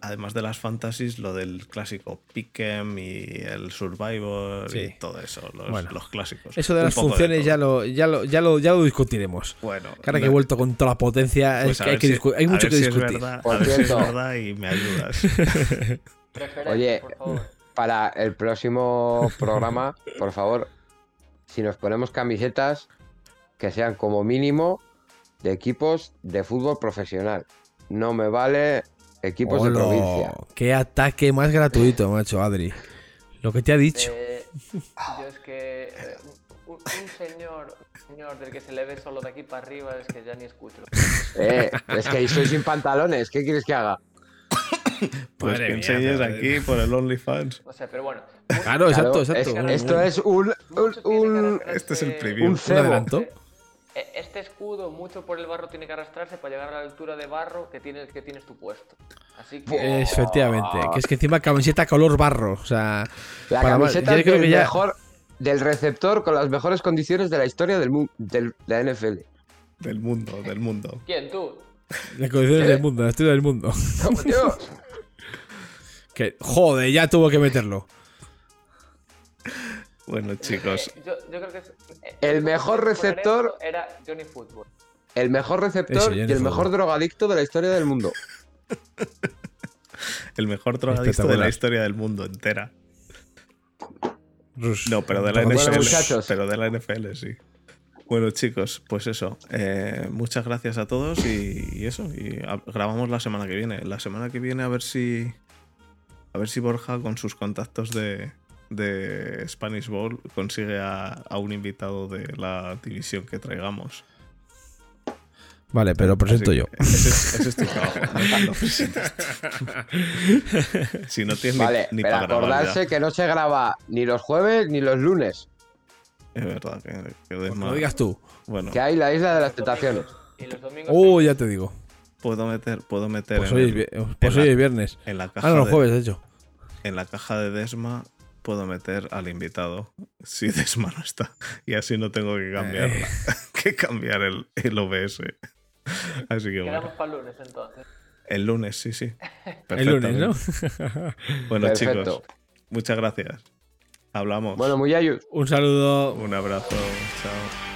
además de las fantasies, lo del clásico Pick'em y el Survivor Sí. y todo eso, los, Bueno. los clásicos. Eso de Un las funciones ya, lo, ya, lo, ya, lo, ya lo discutiremos. Bueno, Ahora que he vuelto con toda la potencia, pues es a que hay, que si- hay a mucho ver que si discutir. Es verdad, Por a ver si es cierto. verdad y me ayudas. Oye, por favor. Para el próximo programa, por favor, si nos ponemos camisetas que sean como mínimo de equipos de fútbol profesional. No me vale equipos de provincia. Qué ataque más gratuito, macho, Adri. Lo que te ha dicho. Eh, yo es que eh, un, un señor, del que se le ve solo de aquí para arriba es que ya ni escucho. Eh, es que estoy sin pantalones. ¿Qué quieres que haga? Pues Madre que mía, aquí por el OnlyFans. O sea, pero bueno. Claro, exacto, Claro, exacto. es- esto es un, un, Este es el preview. un Un adelanto. Eh, Este escudo, mucho por el barro, tiene que arrastrarse para llegar a la altura de barro que tienes, que tienes tu puesto. Así que. Efectivamente, que es que encima camiseta color barro. O sea, La para- camiseta yo creo del que ya- mejor del receptor con las mejores condiciones de la historia del, del- de la NFL. Del mundo, del mundo. ¿Quién tú? las condiciones del mundo, la historia del mundo. ¡Vamos, Dios! Que, joder, ya tuvo que meterlo. Bueno, chicos, Eh, yo, yo creo que es- eh, El mejor receptor- Era Johnny Football. El mejor receptor Eso, y el mejor drogadicto de la historia del mundo. el mejor drogadicto de la historia del mundo entera. Rush. No, pero de la Bueno, NFL. muchachos. Pero de la NFL, sí. Bueno, chicos, pues eso. eh, muchas gracias a todos y, y eso. Y a- grabamos la semana que viene. La semana que viene a ver si. A ver si Borja, con sus contactos de, de Spanish Bowl, consigue a, a un invitado de la división que traigamos. Vale, pero presento Así yo. Ese es, ese es tu trabajo. no si no tienes ni- Vale, ni, pero para grabar. ya. acordarse que no se graba ni los jueves ni los lunes. Es verdad que, que Pues lo digas tú. Bueno, Que hay la isla de las tentaciones. Y los domingos. Oh, ya te digo. Puedo meter, puedo meter Pues en, hoy es, el- vi- pues en hoy la- es viernes. en la caja Ah, no, los de- jueves, de hecho. en la caja de Desma puedo meter al invitado si Desma no está. Y así no tengo que cambiar, Eh. que cambiar el, el OBS. Así que bueno. Quedamos para el lunes entonces. El lunes, sí, sí. El lunes, ¿no? Bueno, Perfecto. chicos, muchas gracias. Hablamos. Bueno, muy ayus. Un saludo. Un abrazo. Chao.